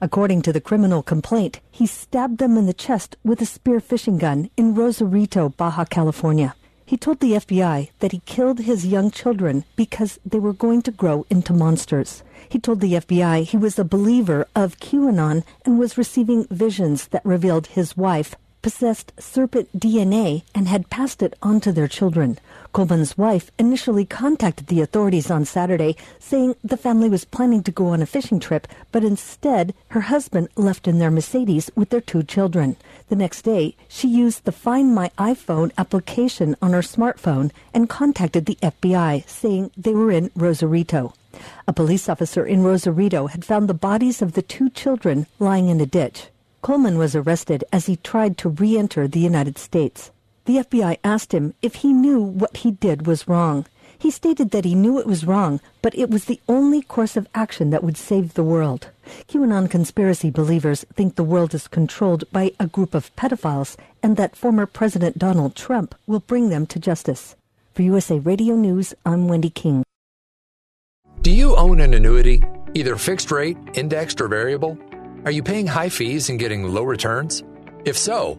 According to the criminal complaint, he stabbed them in the chest with a spear fishing gun in Rosarito, Baja California. He told the FBI that he killed his young children because they were going to grow into monsters. He told the FBI he was a believer of QAnon and was receiving visions that revealed his wife possessed serpent DNA and had passed it on to their children. Coleman's wife initially contacted the authorities on Saturday, saying the family was planning to go on a fishing trip, but instead her husband left in their Mercedes with their two children. The next day, she used the Find My iPhone application on her smartphone and contacted the FBI, saying they were in Rosarito. A police officer in Rosarito had found the bodies of the two children lying in a ditch. Coleman was arrested as he tried to re-enter the United States. The FBI asked him if he knew what he did was wrong. He stated that he knew it was wrong, but it was the only course of action that would save the world. QAnon conspiracy believers think the world is controlled by a group of pedophiles and that former President Donald Trump will bring them to justice. For USA Radio News, I'm Wendy King. Do you own an annuity, either fixed rate, indexed, or variable? Are you paying high fees and getting low returns? If so,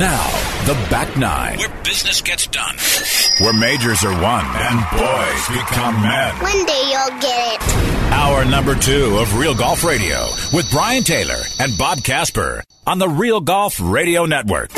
Now, the back nine, Where business gets done. where majors are won and boys become men. One day you'll get it. Hour number two of Real Golf Radio with Brian Taylor and Bob Casper on the Real Golf Radio Network.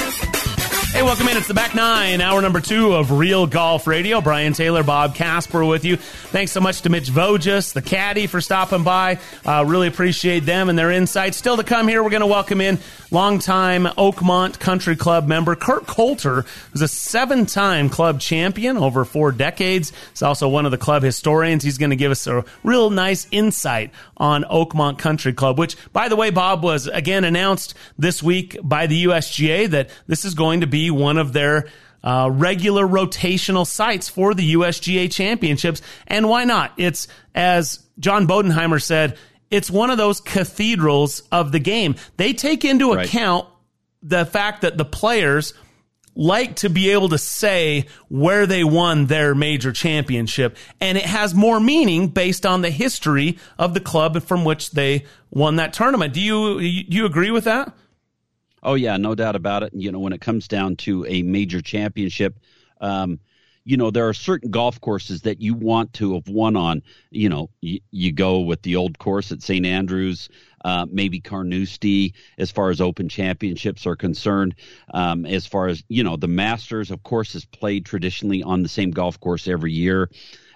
Hey, welcome in. It's the back nine, hour number two of Real Golf Radio. Brian Taylor, Bob Casper with you. Thanks so much to Mitch Voges, the caddy, for stopping by. Uh, really appreciate them and their insights. Still to come here, we're going to welcome in longtime Oakmont Country Club member Kurt Coulter, who's a seven time club champion over four decades. He's also one of the club historians. He's going to give us a real nice insight on Oakmont Country Club, which, by the way, Bob was again announced this week by the USGA that this is going to be one of their uh, regular rotational sites for the USGA championships. And why not? It's, as John Bodenhamer said, it's one of those cathedrals of the game. They take into Right. account the fact that the players like to be able to say where they won their major championship and it has more meaning based on the history of the club from which they won that tournament. Do you you, you agree with that? Oh yeah, no doubt about it. You know, when it comes down to a major championship, um, you know there are certain golf courses that you want to have won on. You know, you, you go with the old course at St Andrews, uh, maybe Carnoustie, as far as Open championships are concerned. Um, as far as you know, the Masters, of course, is played traditionally on the same golf course every year.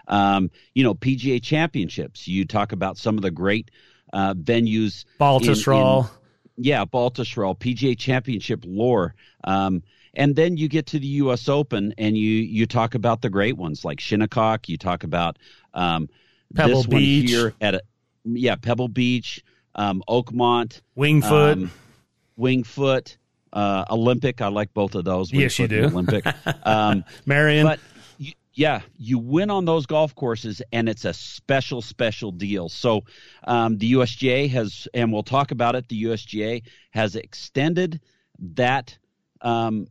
Um, you know, PGA championships. You talk about some of the great uh, venues. in- in- yeah, Baltusrol, PGA Championship lore. Um, and then you get to the U.S. Open, and you you talk about the great ones like Shinnecock. You talk about um, Pebble this one Beach. here at a, yeah Pebble Beach, um, Oakmont, Wingfoot. um, Wingfoot, uh, Olympic. I like both of those. Yes, you do. Olympic, <laughs> um, Merion. But yeah, you win on those golf courses, and it's a special, special deal. So um, the USGA has, and we'll talk about it. The USGA has extended that um,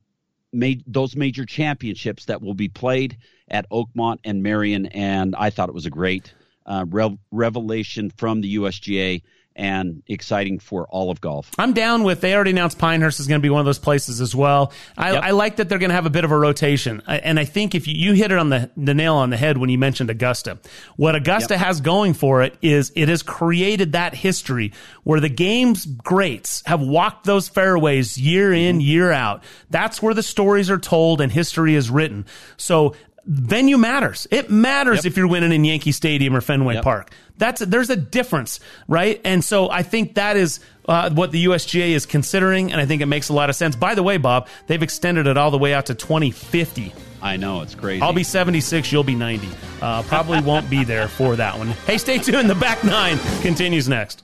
made those major championships that will be played at Oakmont and Merion, and I thought it was a great uh, rev- revelation from the USGA and exciting for all of golf. I'm down with. They already announced Pinehurst is going to be one of those places as well. I, Yep. I like that they're going to have a bit of a rotation, and I think if you, you hit it on the the nail on the head when you mentioned Augusta, what Augusta Yep. has going for it is it has created that history where the game's greats have walked those fairways year in mm-hmm. year out. That's where the stories are told and history is written. So. Venue matters. It matters if you're winning in Yankee Stadium or Fenway Yep. Park. That's there's a difference, right? And so I think that is uh, what the USGA is considering, and I think it makes a lot of sense. By the way, Bob, they've extended it all the way out to 2050. I know it's crazy. I'll be 76, you'll be 90. Uh, probably won't be there for that one. Hey, stay tuned. The back nine continues next.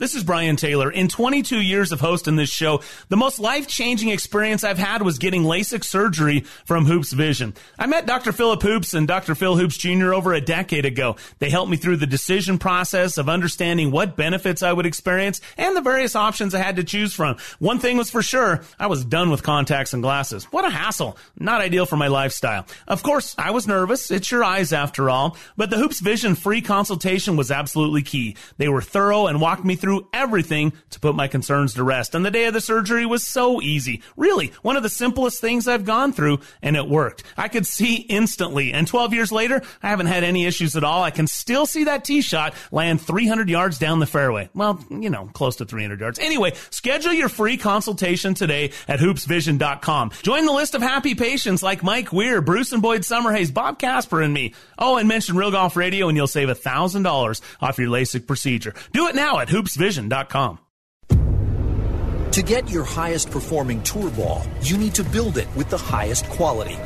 This is Brian Taylor. In 22 years of hosting this show, the most life-changing experience I've had was getting LASIK surgery from Hoopes Vision. I met Dr. Philip Hoopes and Dr. Phil Hoopes Jr. over a decade ago. They helped me through the decision process of understanding what benefits I would experience and the various options I had to choose from. One thing was for sure, I was done with contacts and glasses. What a hassle. Not ideal for my lifestyle. Of course, I was nervous. It's your eyes after all. But the Hoopes Vision free consultation was absolutely key. They were thorough and walked me through through everything to put my concerns to rest. And the day of the surgery was so easy. Really, one of the simplest things I've gone through, and it worked. I could <laughs> see instantly. And 12 years later, I haven't had any issues at all. I can still see that tee shot land 300 yards down the fairway. Well, you know, close to 300 yards. Anyway, schedule your free consultation today at hoopesvision.com. Join the list of happy patients like Mike Weir, Bruce and Boyd Summerhays, Bob Casper, and me. Oh, and mention Real Golf Radio and you'll save $1,000 off your LASIK procedure. Do it now at hoopesvision.com To get your highest performing tour ball, you need to build it with the highest quality.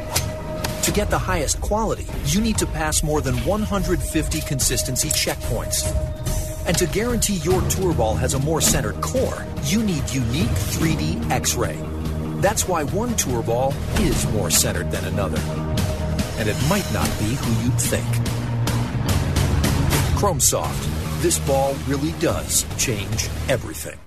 To get the highest quality, you need to pass more than 150 consistency checkpoints. And to guarantee your tour ball has a more centered core, you need unique 3D X ray. That's why one tour ball is more centered than another. And it might not be who you'd think. Chromesoft this ball really does change everything.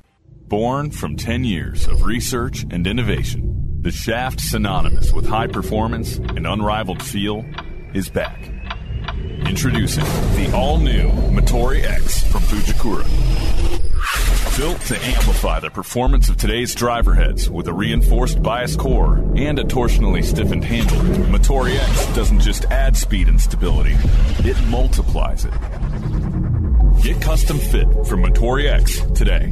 Born from 10 years of research and innovation, the shaft synonymous with high performance and unrivaled feel is back. Introducing the all new Motore X from Fujikura. Built to amplify the performance of today's driver heads with a reinforced bias core and a torsionally stiffened handle, Motore X doesn't just add speed and stability, it multiplies it. Get custom fit from Motore X today.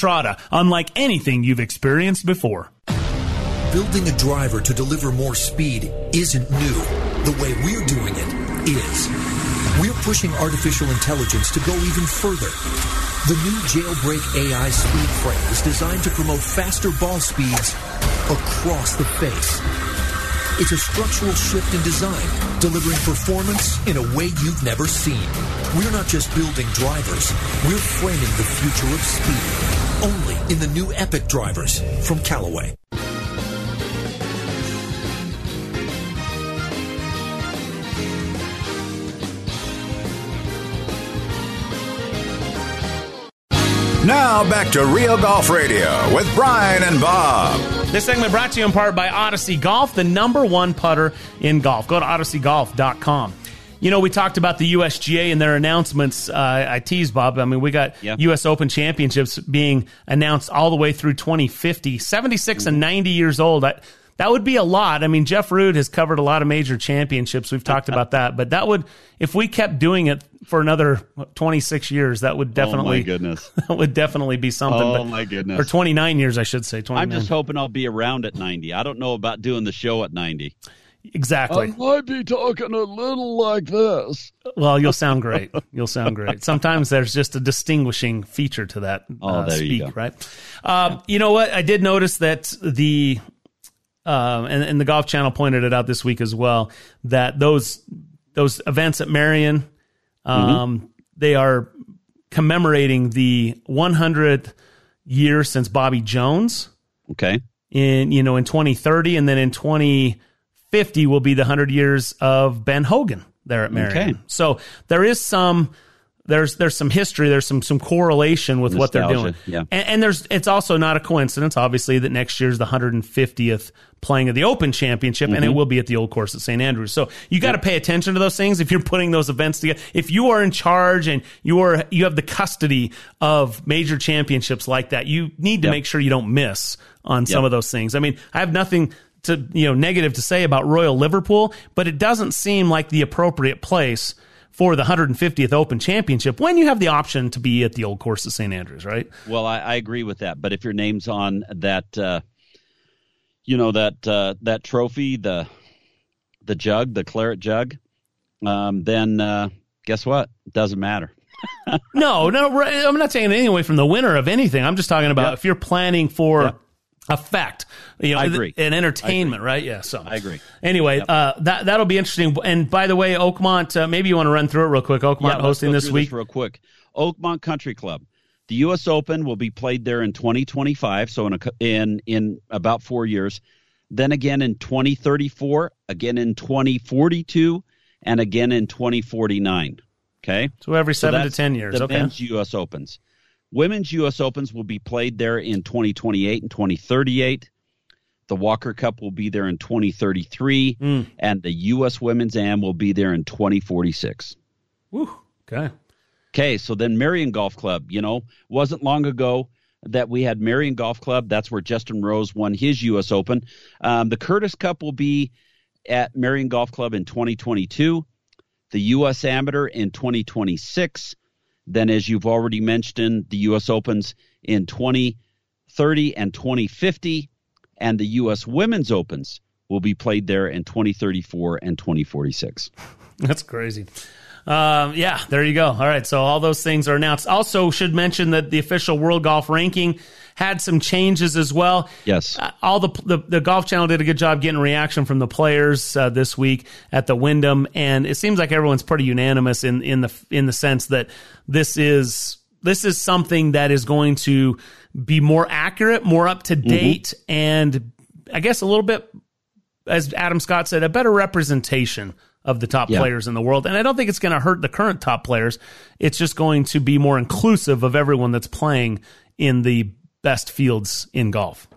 Entrada, unlike anything you've experienced before. Building a driver to deliver more speed isn't new. The way we're doing it is. We're pushing artificial intelligence to go even further. The new Jailbreak AI speed frame is designed to promote faster ball speeds across the face. It's a structural shift in design, delivering performance in a way you've never seen. We're not just building drivers, we're framing the future of speed. Only in the new Epic drivers from Callaway. Now back to Real Golf Radio with Brian and Bob. This segment brought to you in part by Odyssey Golf, the number one putter in golf. Go to odysseygolf.com. You know, we talked about the USGA and their announcements. Uh, I teased Bob. I mean, we got Yeah. U.S. Open championships being announced all the way through 2050. 76 and 90 years old. I, that would be a lot. I mean, Jeff Root has covered a lot of major championships. We've talked about that. But that would, if we kept doing it for another 26 years, that would definitely, Oh my goodness. <laughs> that would definitely be something. Oh, but, my goodness. Or 29 years, I should say. I'm just hoping I'll be around at 90. I don't know about doing the show at 90. Exactly. I might be talking a little like this. Well, you'll sound great. You'll sound great. Sometimes there's just a distinguishing feature to that Oh, uh, there you speak, go. right? Um, you know what? I did notice that the um, and, and the Golf Channel pointed it out this week as well that those those events at Merion, um, they are commemorating the 100th year since Bobby Jones Okay. in you know in 2030 and then in 2050 will be the 100 years of Ben Hogan there at Merion. Okay. So there is some there's there's some history, there's some some correlation with what they're doing. Yeah. And, and there's it's also not a coincidence obviously that next year's the 150th playing of the Open Championship and it Mhm. will be at the old course at St. Andrews. So you got to pay attention to those things if you're putting those events together. If you are in charge and you are you have the custody of major championships like that, you need to Yep. make sure you don't miss on some of those things. I mean, I have nothing to you know negative to say about Royal Liverpool, but it doesn't seem like the appropriate place for the 150th Open Championship when you have the option to be at the old course of St. Andrews, right? Well, I, I agree with that. But if your name's on that, uh, you know that uh, that trophy, the the jug, the claret jug, um, then uh, guess what? It doesn't matter. <laughs> no, no, right, I'm not taking anything away from the winner of anything. I'm just talking about Yep. if you're planning for Yep. Effect, you know, I agree. and entertainment, right? Yeah. So I agree. Anyway, uh, that that'll be interesting. And by the way, Oakmont, uh, maybe you want to run through it real quick. Oakmont Yeah, hosting this week. real quick. Oakmont Country Club. The U.S. Open will be played there in 2025, so in a, in in about four years. Then again in 2034, again in 2042, and again in 2049. Okay, So every seven to 10 years, The okay. men's U.S. Opens, women's U.S. Opens will be played there in 2028 and 2038. The Walker Cup will be there in 2033, Hmm. and the U.S. Women's Am will be there in 2046. Woo. Okay. Okay, so then Merion Golf Club, you know, wasn't long ago that we had Merion Golf Club. That's where Justin Rose won his U.S. Open. Um, the Curtis Cup will be at Merion Golf Club in 2022, the U.S. Amateur in 2026. Then, as you've already mentioned, the U.S. Opens in 2030 and 2050, and the U.S. Women's Opens will be played there in 2034 and 2046. <laughs> That's crazy. Um, yeah, there you go. All right, so all those things are announced. Also, should mention that the official World Golf Ranking had some changes as well. Yes. Uh, all the, the the Golf Channel did a good job getting reaction from the players uh, this week at the Wyndham, and it seems like everyone's pretty unanimous in in the in the sense that this is this is something that is going to be more accurate, more up to date, and I guess a little bit as Adam Scott said, a better representation of the top Yeah. players in the world. And I don't think it's going to hurt the current top players. It's just going to be more inclusive of everyone that's playing in the best fields in golf.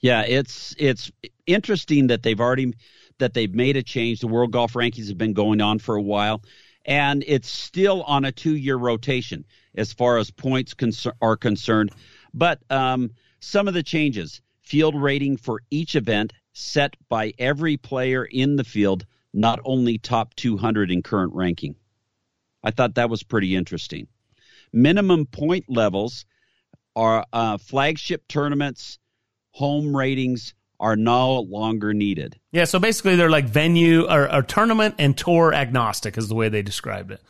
Yeah, it's it's interesting that they've already that they've made a change. The World Golf Rankings have been going on for a while, and it's still on a two-year rotation as far as points concer- are concerned. But um, some of the changes: field rating for each event set by every player in the field, not only top 200 in current ranking. I thought that was pretty interesting. Minimum point levels are uh, flagship tournaments, home ratings are no longer needed. Yeah, so basically they're like venue or, or tournament and tour agnostic is the way they described it.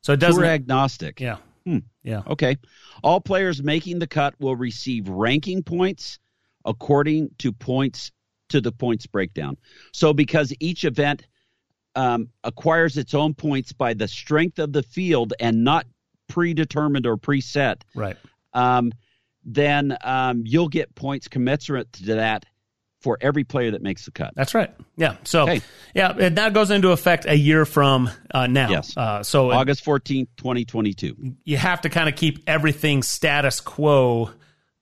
So it doesn't Tour agnostic. Yeah. Hmm. Yeah. Okay. All players making the cut will receive ranking points according to points to the points breakdown. So because each event um, acquires its own points by the strength of the field and not predetermined or preset, Right. um, then um, you'll get points commensurate to that for every player that makes the cut. That's right. Yeah. So yeah, and that goes into effect a year from uh, now. Yes. Uh, so August 14th, 2022. you have to kind of keep everything status quo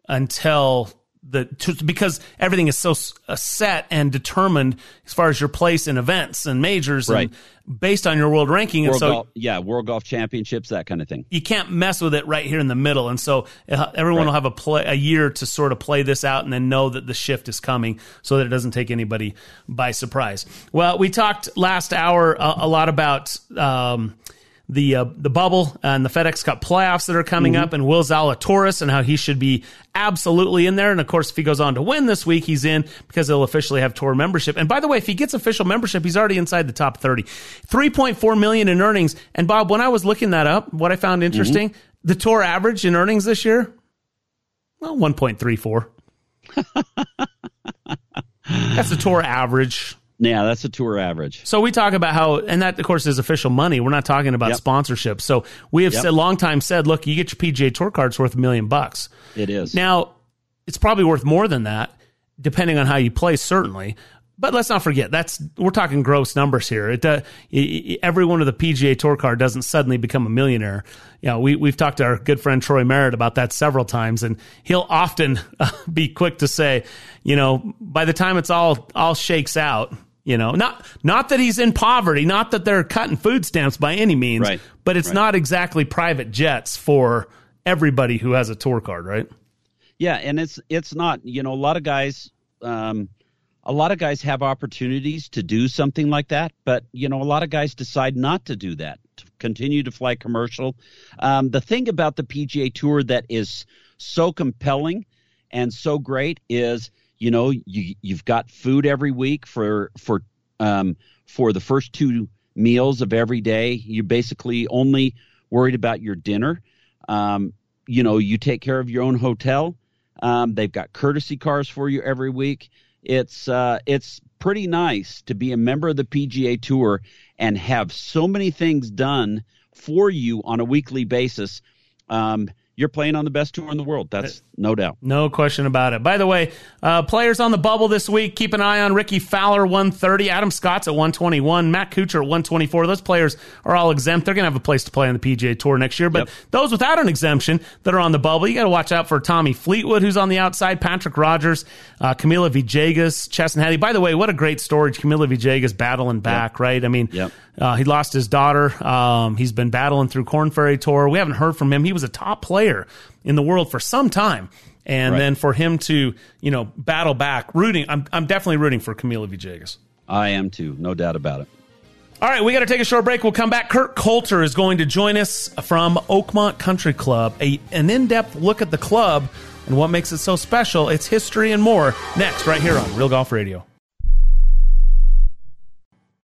until the to, because everything is so uh, set and determined as far as your place in events and majors Right. and based on your world ranking World and so golf, yeah, World Golf Championships, that kind of thing. you can't mess with it right here in the middle and so uh, everyone Right. will have a play a year to sort of play this out and then know that the shift is coming so that it doesn't take anybody by surprise well we talked last hour a, a lot about um, the uh, the bubble and the FedEx Cup playoffs that are coming Mm-hmm. up, and Will Zalatoris and how he should be absolutely in there. And of course, if he goes on to win this week, he's in because he'll officially have tour membership. And by the way, if he gets official membership, he's already inside the top thirty. Three point four million in earnings. And Bob, when I was looking that up, what I found interesting, Mm-hmm. the tour average in earnings this year, well, one point three four. <laughs> That's the tour average. Yeah, that's a tour average. So we talk about how, and that of course is official money. We're not talking about Yep. sponsorship. So we have Yep. said long time said, look, you get your PGA Tour cards worth a million bucks. It is. Now it's probably worth more than that, depending on how you play, certainly. But let's not forget that's we're talking gross numbers here. It uh, every one of the PGA Tour card doesn't suddenly become a millionaire. You know, we we've talked to our good friend Troy Merritt about that several times, and he'll often uh, <laughs> be quick to say, you know, by the time it's all all shakes out, you know, not not that he's in poverty, not that they're cutting food stamps by any means, Right. but it's Right. not exactly private jets for everybody who has a tour card, right? Yeah, and it's it's not. You know, a lot of guys, um, a lot of guys have opportunities to do something like that, but you know, a lot of guys decide not to do that. to continue to fly commercial. Um, the thing about the PGA Tour that is so compelling and so great is, you know, you you've got food every week for for um, for the first two meals of every day. You're basically only worried about your dinner. Um, you know, you take care of your own hotel. Um, they've got courtesy cars for you every week. It's uh, it's pretty nice to be a member of the PGA Tour and have so many things done for you on a weekly basis. Um, you're playing on the best tour in the world. That's no doubt. No question about it. By the way, uh, players on the bubble this week, keep an eye on Rickie Fowler, 130, Adam Scott's at 121, Matt Kuchar at 124. Those players are all exempt. They're going to have a place to play on the PGA Tour next year. But yep. those without an exemption that are on the bubble, you got to watch out for Tommy Fleetwood, who's on the outside, Patrick Rodgers, uh, Camilo Villegas, Chesson Hadley. By the way, what a great story. Camilo Villegas battling back, yep. right? I mean, yep. uh, he lost his daughter. Um, he's been battling through Korn Ferry Tour. We haven't heard from him. He was a top player in the world for some time. And right. then for him to, you know, battle back, rooting, I'm, I'm definitely rooting for Camilo Villegas. I am too, no doubt about it. All right, we got to take a short break. We'll come back. Kurt Coulter is going to join us from Oakmont Country Club, a, an in depth look at the club and what makes it so special, its history, and more next, right here on Real Golf Radio.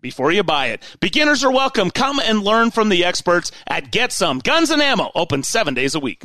before you buy it. Beginners are welcome. Come and learn from the experts at Get Some Guns and Ammo, open seven days a week.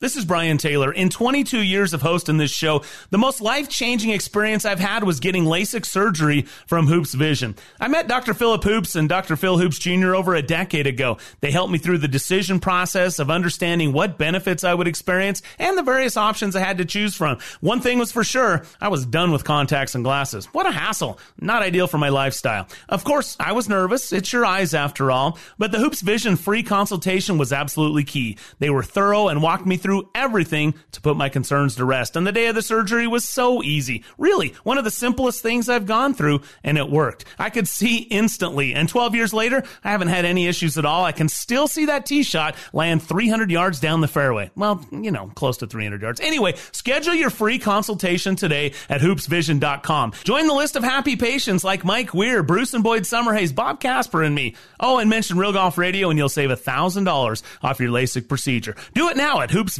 This is Brian Taylor. In 22 years of hosting this show, the most life changing experience I've had was getting LASIK surgery from Hoopes Vision. I met Dr. Philip Hoopes and Dr. Phil Hoopes Jr. over a decade ago. They helped me through the decision process of understanding what benefits I would experience and the various options I had to choose from. One thing was for sure, I was done with contacts and glasses. What a hassle. Not ideal for my lifestyle. Of course, I was nervous. It's your eyes after all. But the Hoopes Vision free consultation was absolutely key. They were thorough and walked me through through everything to put my concerns to rest. And the day of the surgery was so easy. Really, one of the simplest things I've gone through, and it worked. I could see instantly. And 12 years later, I haven't had any issues at all. I can still see that tee shot land 300 yards down the fairway. Well, you know, close to 300 yards. Anyway, schedule your free consultation today at hoopesvision.com. Join the list of happy patients like Mike Weir, Bruce and Boyd Summerhays, Bob Casper, and me. Oh, and mention Real Golf Radio and you'll save $1,000 off your LASIK procedure. Do it now at hoopes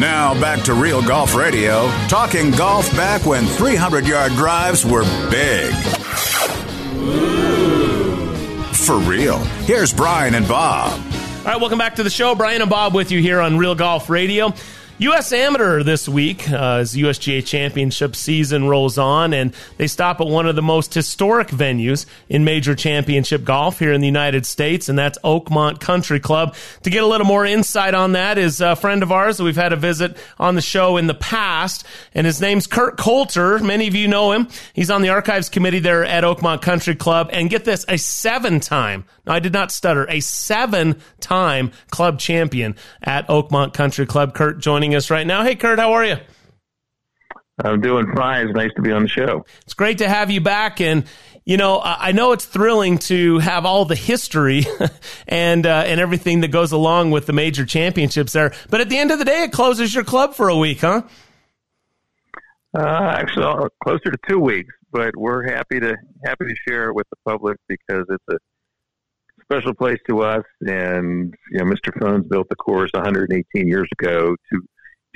Now back to Real Golf Radio, talking golf back when 300 yard drives were big. For real. Here's Brian and Bob. All right, welcome back to the show. Brian and Bob with you here on Real Golf Radio. U.S. Amateur this week uh, as USGA Championship season rolls on, and they stop at one of the most historic venues in major championship golf here in the United States, and that's Oakmont Country Club. To get a little more insight on that is a friend of ours that we've had a visit on the show in the past, and his name's Kurt Coulter. Many of you know him. He's on the archives committee there at Oakmont Country Club, and get this, a seven-time, no, I did not stutter, a seven-time club champion at Oakmont Country Club. Kurt joining us right now. Hey, Kurt, how are you? I'm doing fine. It's nice to be on the show. It's great to have you back. And, you know, I know it's thrilling to have all the history <laughs> and, uh, and everything that goes along with the major championships there. But at the end of the day, it closes your club for a week, huh? Uh, actually, uh, closer to two weeks, but we're happy to happy to share it with the public because it's a special place to us. And you know, Mr. Fownes built the course 118 years ago to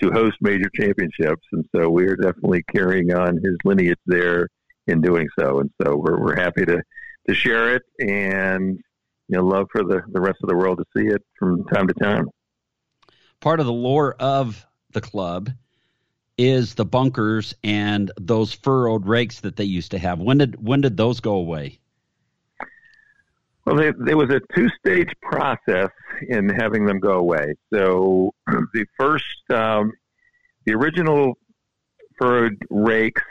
to host major championships, and so we are definitely carrying on his lineage there in doing so. And so we're we're happy to to share it, and you know, love for the the rest of the world to see it from time to time. Part of the lore of the club is the bunkers and those furrowed rakes that they used to have. When did when did those go away? Well, they, there was a two-stage process in having them go away. So <clears throat> the first, um, the original furrowed rakes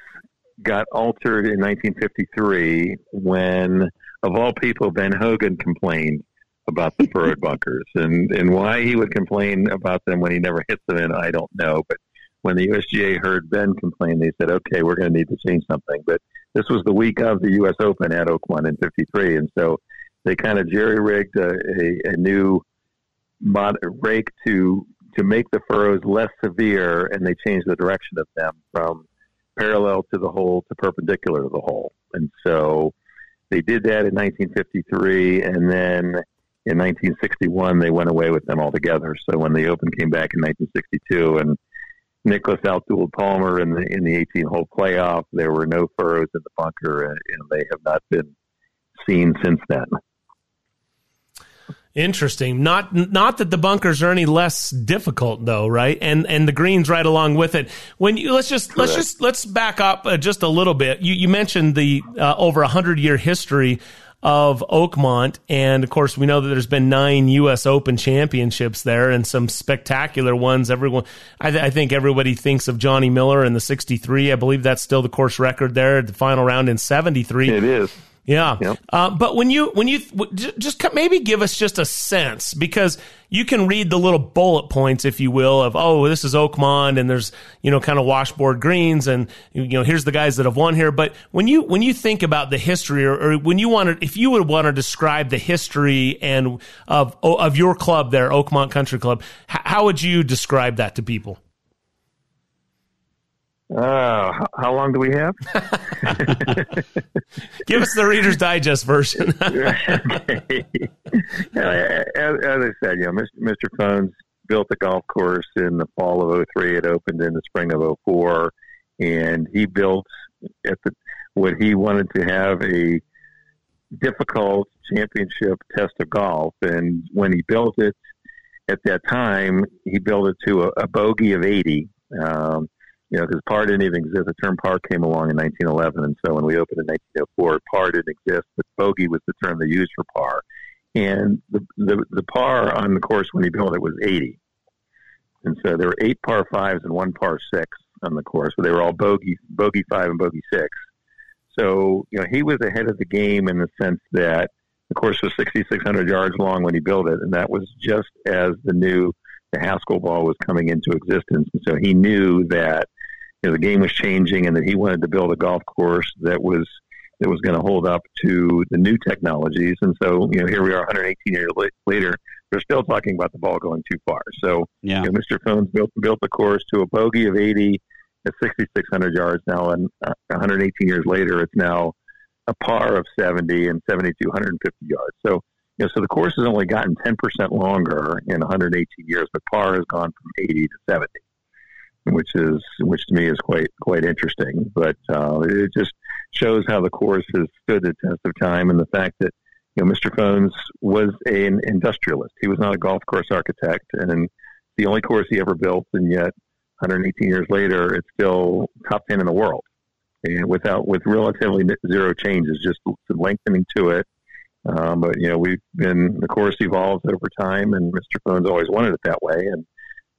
got altered in 1953 when, of all people, Ben Hogan complained about the furrowed <laughs> bunkers, and and why he would complain about them when he never hits them in, I don't know. But when the USGA heard Ben complain, they said, "Okay, we're going to need to change something." But this was the week of the U.S. Open at Oakmont in '53, and so they kind of jerry rigged a, a, a new mod, rake to to make the furrows less severe, and they changed the direction of them from parallel to the hole to perpendicular to the hole. And so they did that in 1953, and then in 1961 they went away with them altogether. So when the Open came back in 1962, and Nicklaus outdueled Palmer in the in the 18 hole playoff, there were no furrows in the bunker, and, and they have not been seen since then. Interesting. Not not that the bunkers are any less difficult though, right? And and the greens right along with it. When you let's just Correct. let's just let's back up uh, just a little bit. You you mentioned the uh, over a hundred year history of Oakmont, and of course we know that there's been nine U.S. Open championships there, and some spectacular ones. Everyone, I, th- I think everybody thinks of Johnny Miller in the '63. I believe that's still the course record there. The final round in '73. It is. Yeah. Uh, but when you when you just maybe give us just a sense because you can read the little bullet points, if you will, of oh this is Oakmont and there's you know kind of washboard greens and you know here's the guys that have won here. But when you when you think about the history or, or when you want to if you would want to describe the history and of of your club there, Oakmont Country Club, how would you describe that to people? Uh, how long do we have? <laughs> Give us the Reader's Digest version. <laughs> okay. <laughs> As, as, I said, you know, Mr. Mr. Fownes built the golf course in the fall of 03. It opened in the spring of 04. And he built at the, what he wanted to have a difficult championship test of golf. And when he built it at that time, he built it to a, a bogey of 80. Um, you know, because par didn't even exist. The term par came along in 1911, and so when we opened in 1904, par didn't exist, but bogey was the term they used for par. And the, the, the par on the course when he built it was 80. And so there were eight par fives and one par six on the course, but they were all bogey, bogey five and bogey six. So, you know, he was ahead of the game in the sense that the course was 6,600 yards long when he built it, and that was just as the new the Haskell ball was coming into existence. And so he knew that you know, the game was changing and that he wanted to build a golf course that was that was going to hold up to the new technologies. And so, you know, here we are 118 years later, they're still talking about the ball going too far. So, yeah. you know, Mr. Fownes built built the course to a bogey of 80 at 6,600 yards now, and uh, 118 years later, it's now a par of 70 and 7,250 yards. So, you know, so the course has only gotten 10% longer in 118 years, but par has gone from 80 to 70 which is which to me is quite quite interesting. But uh, it just shows how the course has stood the test of time, and the fact that you know Mr. Fownes was an industrialist. He was not a golf course architect, and the only course he ever built, and yet 118 years later, it's still top 10 in the world, and without with relatively zero changes, just lengthening to it. Um, but you know, we've been the course evolves over time, and Mr. Fownes always wanted it that way, and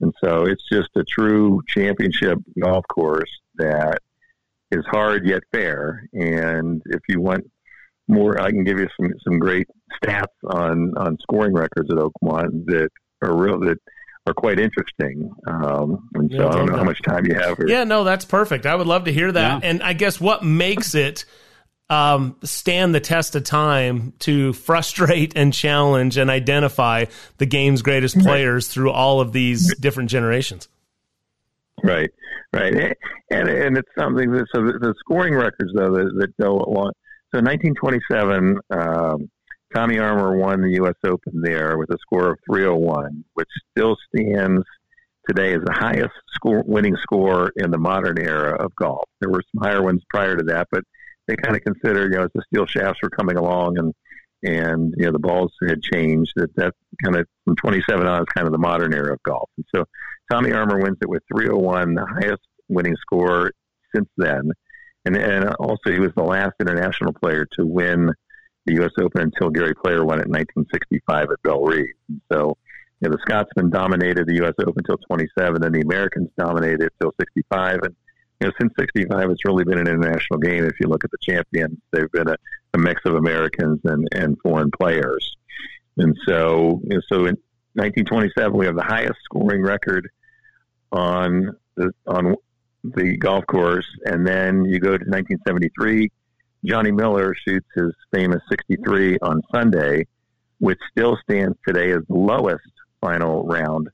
and so it's just a true championship golf course that is hard yet fair. And if you want more, I can give you some some great stats on on scoring records at Oakmont that are real that are quite interesting. Um, and so yeah, I don't know how much time you have. Or, yeah, no, that's perfect. I would love to hear that. Yeah. And I guess what makes it um, stand the test of time to frustrate and challenge and identify the game's greatest players through all of these different generations. Right, right, and and it's something that so the, the scoring records though that, that go along. So 1927, um, Tommy Armour won the U.S. Open there with a score of 301, which still stands today as the highest score, winning score in the modern era of golf. There were some higher ones prior to that, but they kind of considered, you know, as the steel shafts were coming along and and you know the balls had changed, that that kind of from 27 on is kind of the modern era of golf. And so Tommy Armour wins it with 301, the highest winning score since then. And, and also, he was the last international player to win the U.S. Open until Gary Player won it in 1965 at Bellerive. And so, you know, the Scotsmen dominated the U.S. Open until 27, and the Americans dominated until 65. And you know, since '65, it's really been an international game. If you look at the champions, they've been a, a mix of Americans and, and foreign players. And so, you know, so in 1927, we have the highest scoring record on the on the golf course, and then you go to 1973. Johnny Miller shoots his famous 63 on Sunday, which still stands today as the lowest final round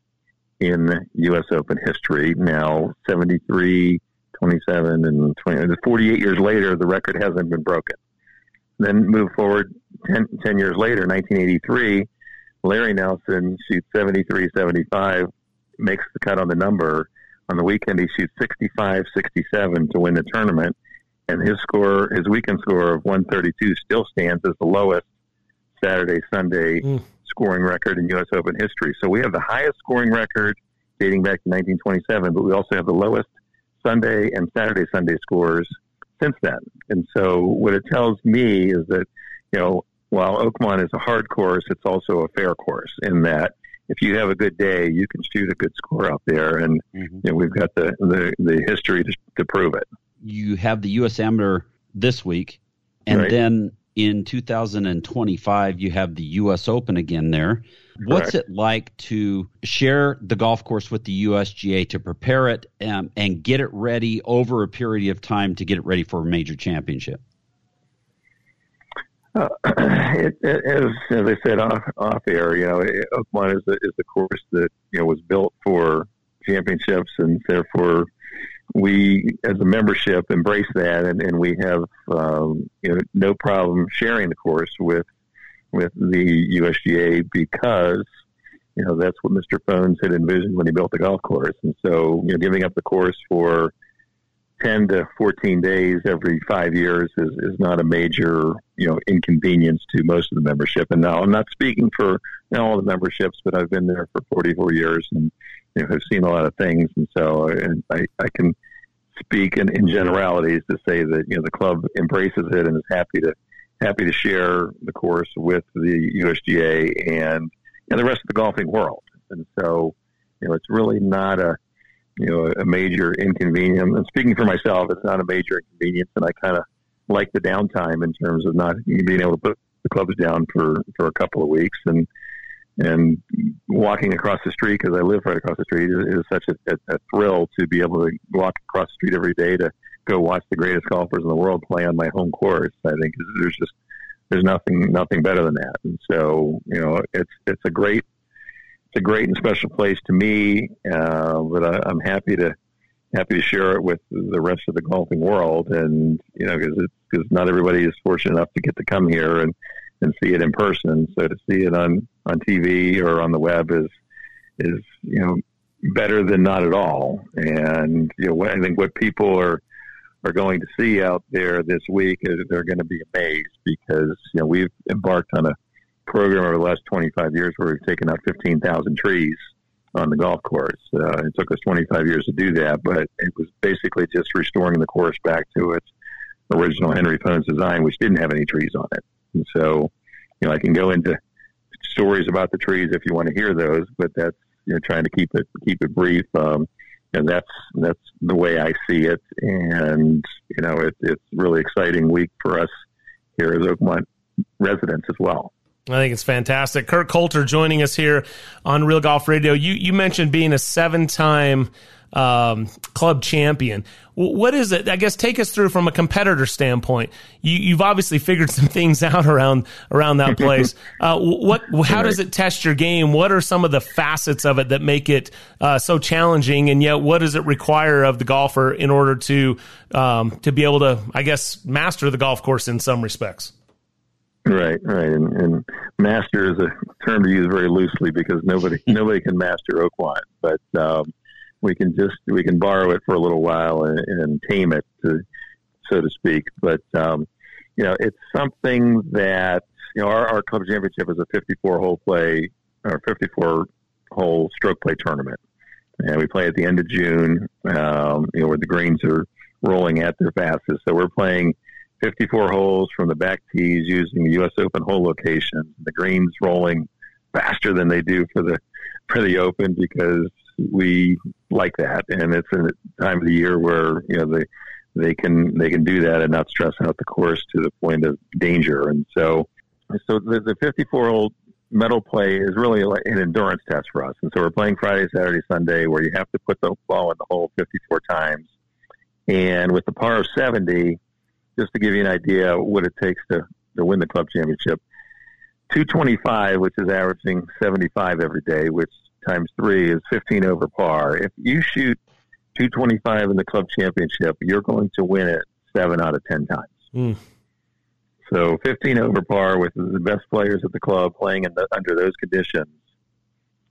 in U.S. Open history. Now, 73 27 and 20, 48 years later, the record hasn't been broken. Then move forward 10, 10 years later, 1983, Larry Nelson shoots 73 75, makes the cut on the number. On the weekend, he shoots 65 67 to win the tournament. And his score, his weekend score of 132 still stands as the lowest Saturday, Sunday mm. scoring record in U.S. Open history. So we have the highest scoring record dating back to 1927, but we also have the lowest Sunday and Saturday Sunday scores since then. And so what it tells me is that, you know, while Oakmont is a hard course, it's also a fair course in that if you have a good day, you can shoot a good score out there. And mm-hmm. you know, we've got the, the, the history to, to, prove it. You have the U.S. Amateur this week, and right. then in 2025, you have the U.S. Open again there. What's Correct. it like to share the golf course with the USGA to prepare it um, and get it ready over a period of time to get it ready for a major championship? Uh, <clears throat> it, it, as, as I said off, off air, you know, Oakmont is the, is the course that you know was built for championships, and therefore we, as a membership, embrace that, and, and we have um, you know no problem sharing the course with with the USGA because you know that's what Mr. Fownes had envisioned when he built the golf course, and so you know giving up the course for ten to fourteen days every five years is, is not a major you know inconvenience to most of the membership. And now I'm not speaking for you know, all the memberships, but I've been there for 44 years and you know have seen a lot of things, and so and I, I can speak in, in generalities to say that you know the club embraces it and is happy to happy to share the course with the USGA and, and the rest of the golfing world. And so, you know, it's really not a, you know, a major inconvenience. And speaking for myself, it's not a major inconvenience. And I kind of like the downtime in terms of not being able to put the clubs down for, for a couple of weeks and, and walking across the street because I live right across the street is, is such a, a, a thrill to be able to walk across the street every day to go watch the greatest golfers in the world play on my home course. I think there's just there's nothing nothing better than that. And so you know it's it's a great it's a great and special place to me. Uh, but I, I'm happy to happy to share it with the rest of the golfing world. And you know because because not everybody is fortunate enough to get to come here and and see it in person. So to see it on on TV or on the web is is you know better than not at all. And you know I think what people are are going to see out there this week, they're going to be amazed because you know we've embarked on a program over the last 25 years where we've taken out 15,000 trees on the golf course. Uh, it took us 25 years to do that, but it was basically just restoring the course back to its original Henry Fownes design, which didn't have any trees on it. And so, you know, I can go into stories about the trees if you want to hear those, but that's you know trying to keep it keep it brief. Um, and that's that's the way I see it. And you know, it, it's really exciting week for us here as Oakmont residents as well. I think it's fantastic. Kurt Coulter joining us here on Real Golf Radio. You you mentioned being a seven time um, club champion. What is it? I guess take us through from a competitor standpoint. You, have obviously figured some <laughs> things out around around that place. <laughs> Uh, what? How does it test your game? What are some of the facets of it that make it uh, so challenging? And yet, what does it require of the golfer in order to um, to be able to, I guess, master the golf course in some respects? Right, right, and, and master is a term to use very loosely because nobody <laughs> nobody can master Oakmont, but um, we can just we can borrow it for a little while and, and tame it, to, so to speak. But um, you know, it's something that you know our, our club championship is a 54 hole play or 54 hole stroke play tournament, and we play at the end of June. Um, you know, where the greens are rolling at their fastest. So we're playing 54 holes from the back tees using the U.S. Open hole location. The greens rolling faster than they do for the for the Open because we like that, and it's a time of the year where you know they they can they can do that and not stress out the course to the point of danger. And so, so the, the 54 hole medal play is really like an endurance test for us. And so we're playing Friday, Saturday, Sunday, where you have to put the ball in the hole 54 times. And with the par of 70, just to give you an idea what it takes to, to win the club championship, 225, which is averaging 75 every day, which times three is 15 over par. If you shoot 225 in the club championship, you're going to win it seven out of 10 times. Mm. So 15 over par with the best players at the club playing the, under those conditions.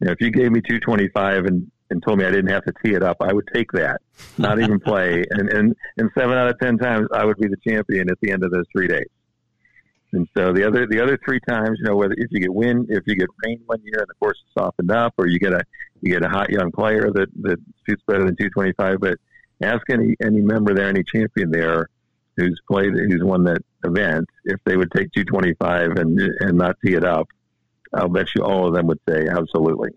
You know, if you gave me 225 and, and told me I didn't have to tee it up, I would take that, not even <laughs> play. And, and, and seven out of 10 times, I would be the champion at the end of those three days. And so the other the other three times, you know, whether if you get wind, if you get rain one year and the course is softened up, or you get a you get a hot young player that that shoots better than 225. But ask any any member there, any champion there, who's played who's won that event, if they would take 225 and and not tee it up. I'll bet you all of them would say absolutely.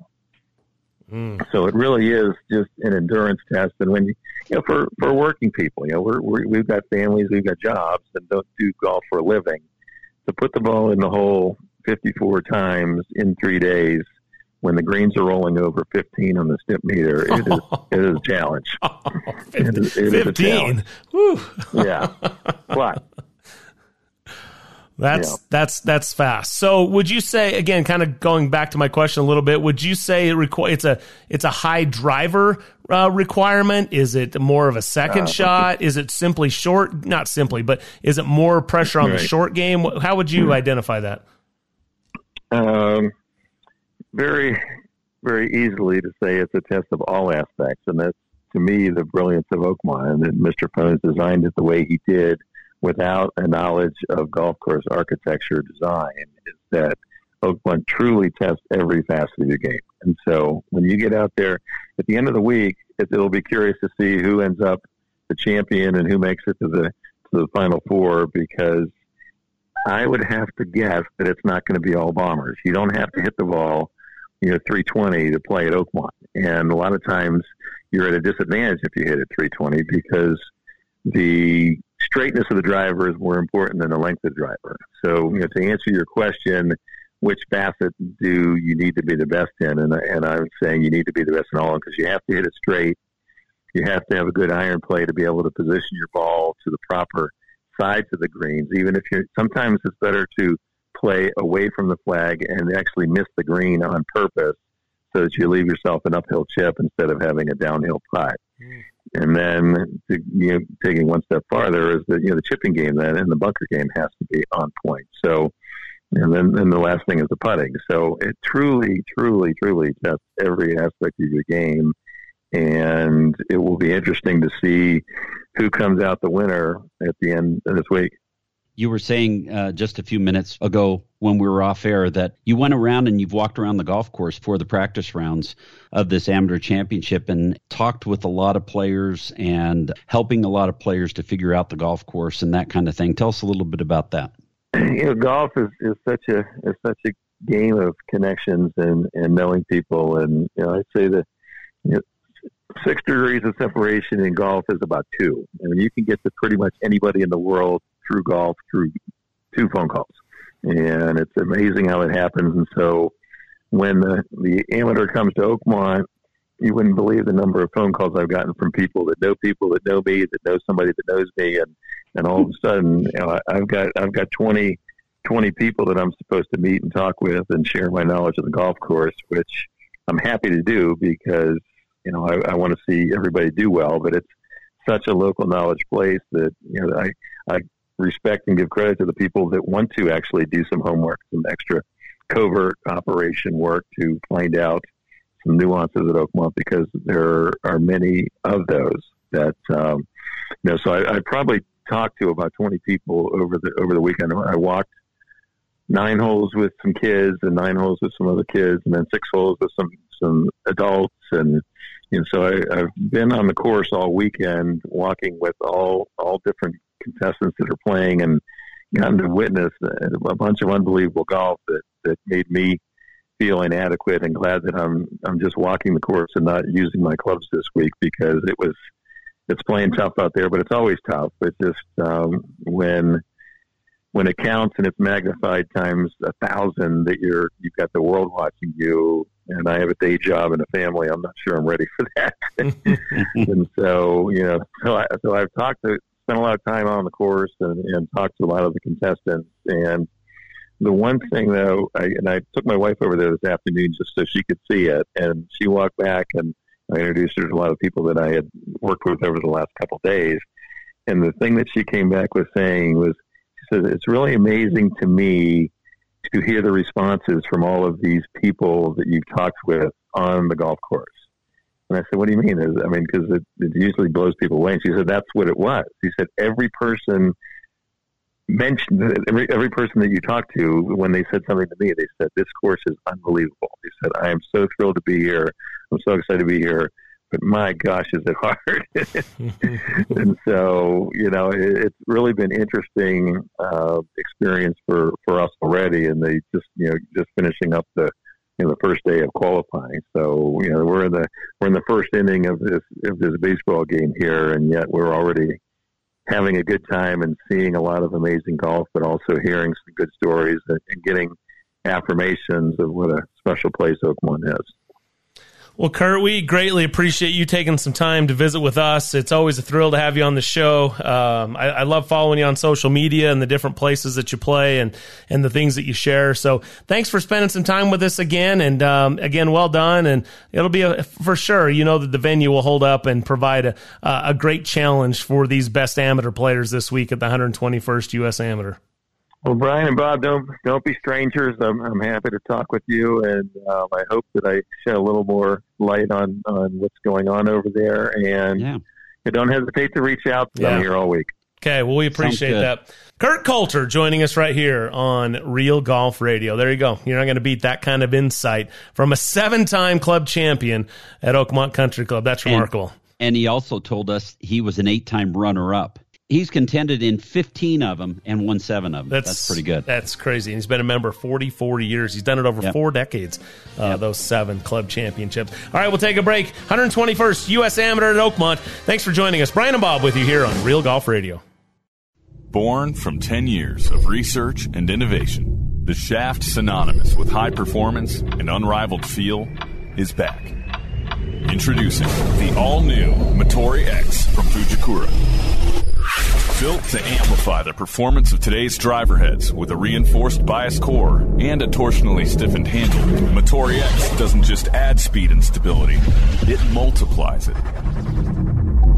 Mm. So it really is just an endurance test, and when you, you know, for for working people, you know, we're, we're we've got families, we've got jobs, and don't do golf for a living to put the ball in the hole 54 times in three days when the greens are rolling over 15 on the Stimpmeter, it is it is a challenge. <laughs> Oh, 15, it is, it 15. yeah, <laughs> but that's yeah. that's that's fast. So, would you say again, kind of going back to my question a little bit? Would you say it requ- it's a it's a high driver uh, requirement? Is it more of a second uh, shot? Is it simply short? Not simply, but is it more pressure on right. the short game? How would you hmm. identify that? Um, very very easily to say it's a test of all aspects, and that's to me the brilliance of Oakmont and that Mr. Fownes designed it the way he did without a knowledge of golf course architecture design is that Oakmont truly tests every facet of your game. And so when you get out there at the end of the week, it, it'll be curious to see who ends up the champion and who makes it to the to the final four because I would have to guess that it's not going to be all bombers. You don't have to hit the ball, you know, 320 to play at Oakmont. And a lot of times you're at a disadvantage if you hit it 320 because the straightness of the driver is more important than the length of the driver. So, you know, to answer your question, which facet do you need to be the best in? And, and I'm saying you need to be the best in all because you have to hit it straight. You have to have a good iron play to be able to position your ball to the proper sides of the greens. Even if you're, sometimes it's better to play away from the flag and actually miss the green on purpose so that you leave yourself an uphill chip instead of having a downhill putt. Mm. And then, to, you know, taking one step farther is that you know the chipping game then and the bunker game has to be on point. So, and then and the last thing is the putting. So it truly, truly, truly tests every aspect of your game, and it will be interesting to see who comes out the winner at the end of this week. You were saying uh, just a few minutes ago when we were off air that you went around and you've walked around the golf course for the practice rounds of this amateur championship and talked with a lot of players and helping a lot of players to figure out the golf course and that kind of thing. Tell us a little bit about that. You know, golf is, is such a is such a game of connections and, and knowing people, and you know, I'd say that you know, six degrees of separation in golf is about two. I mean, you can get to pretty much anybody in the world through golf through two phone calls. And it's amazing how it happens. And so when the, the amateur comes to Oakmont, you wouldn't believe the number of phone calls I've gotten from people that know people that know me, that know somebody that knows me, and and all of a sudden, you know, I've got I've got 20, 20 people that I'm supposed to meet and talk with and share my knowledge of the golf course, which I'm happy to do because you know I, I want to see everybody do well, but it's such a local knowledge place that you know I I respect and give credit to the people that want to actually do some homework, some extra covert operation work to find out some nuances at Oakmont because there are many of those that um, you know. So I, I probably talked to about twenty people over the over the weekend. I walked nine holes with some kids and nine holes with some other kids, and then six holes with some some adults and. You know, so I, I've been on the course all weekend, walking with all all different contestants that are playing and gotten to witness a bunch of unbelievable golf that, that made me feel inadequate and glad that I'm I'm just walking the course and not using my clubs this week because it was it's playing tough out there, but it's always tough. It's just um, when when it counts and it's magnified times a thousand that you're you've got the world watching you and I have a day job and a family. I'm not sure I'm ready for that. <laughs> <laughs> and so, you know, so I, so I've talked to spent a lot of time on the course and, and talked to a lot of the contestants. And the one thing though, I, and I took my wife over there this afternoon just so she could see it, and she walked back and I introduced her to a lot of people that I had worked with over the last couple of days. And the thing that she came back with saying was, she said, "It's really amazing to me to hear the responses from all of these people that you've talked with on the golf course." And I said, "What do you mean?" I mean, because it, it usually blows people away. And she said, "That's what it was." She said, "Every person mentioned every every person that you talked to when they said something to me, they said this course is unbelievable." They said, "I am so thrilled to be here. I'm so excited to be here." But my gosh, is it hard? <laughs> and so, you know, it, it's really been interesting uh, experience for, for us already. And they just, you know, just finishing up the in the first day of qualifying. So you know we're in the we're in the first inning of this of this baseball game here, and yet we're already having a good time and seeing a lot of amazing golf, but also hearing some good stories and, and getting affirmations of what a special place Oakmont is. Well, Kurt, we greatly appreciate you taking some time to visit with us. It's always a thrill to have you on the show. Um, I, I, love following you on social media and the different places that you play and, and the things that you share. So thanks for spending some time with us again. And um, again, well done. And it'll be a, for sure, you know, that the venue will hold up and provide a, a great challenge for these best amateur players this week at the 121st U.S. Amateur. Well, Brian and Bob, don't don't be strangers. I'm, I'm happy to talk with you, and um, I hope that I shed a little more light on on what's going on over there. And yeah. don't hesitate to reach out. Yeah. I'm here all week. Okay, well, we appreciate that. Kurt Coulter joining us right here on Real Golf Radio. There you go. You're not going to beat that kind of insight from a seven-time club champion at Oakmont Country Club. That's remarkable. And, and he also told us he was an eight-time runner-up he's contended in 15 of them and won seven of them. That's, that's pretty good. That's crazy. And he's been a member 40, 40 years. He's done it over yep. four decades, uh, yep. those seven club championships. All right, we'll take a break. 121st U.S. Amateur at Oakmont. Thanks for joining us. Brian and Bob with you here on Real Golf Radio. Born from 10 years of research and innovation, the shaft synonymous with high performance and unrivaled feel is back. Introducing the all new Motore X from Fujikura Built to amplify the performance of today's driver heads with a reinforced bias core and a torsionally stiffened handle, Motore X doesn't just add speed and stability, it multiplies it.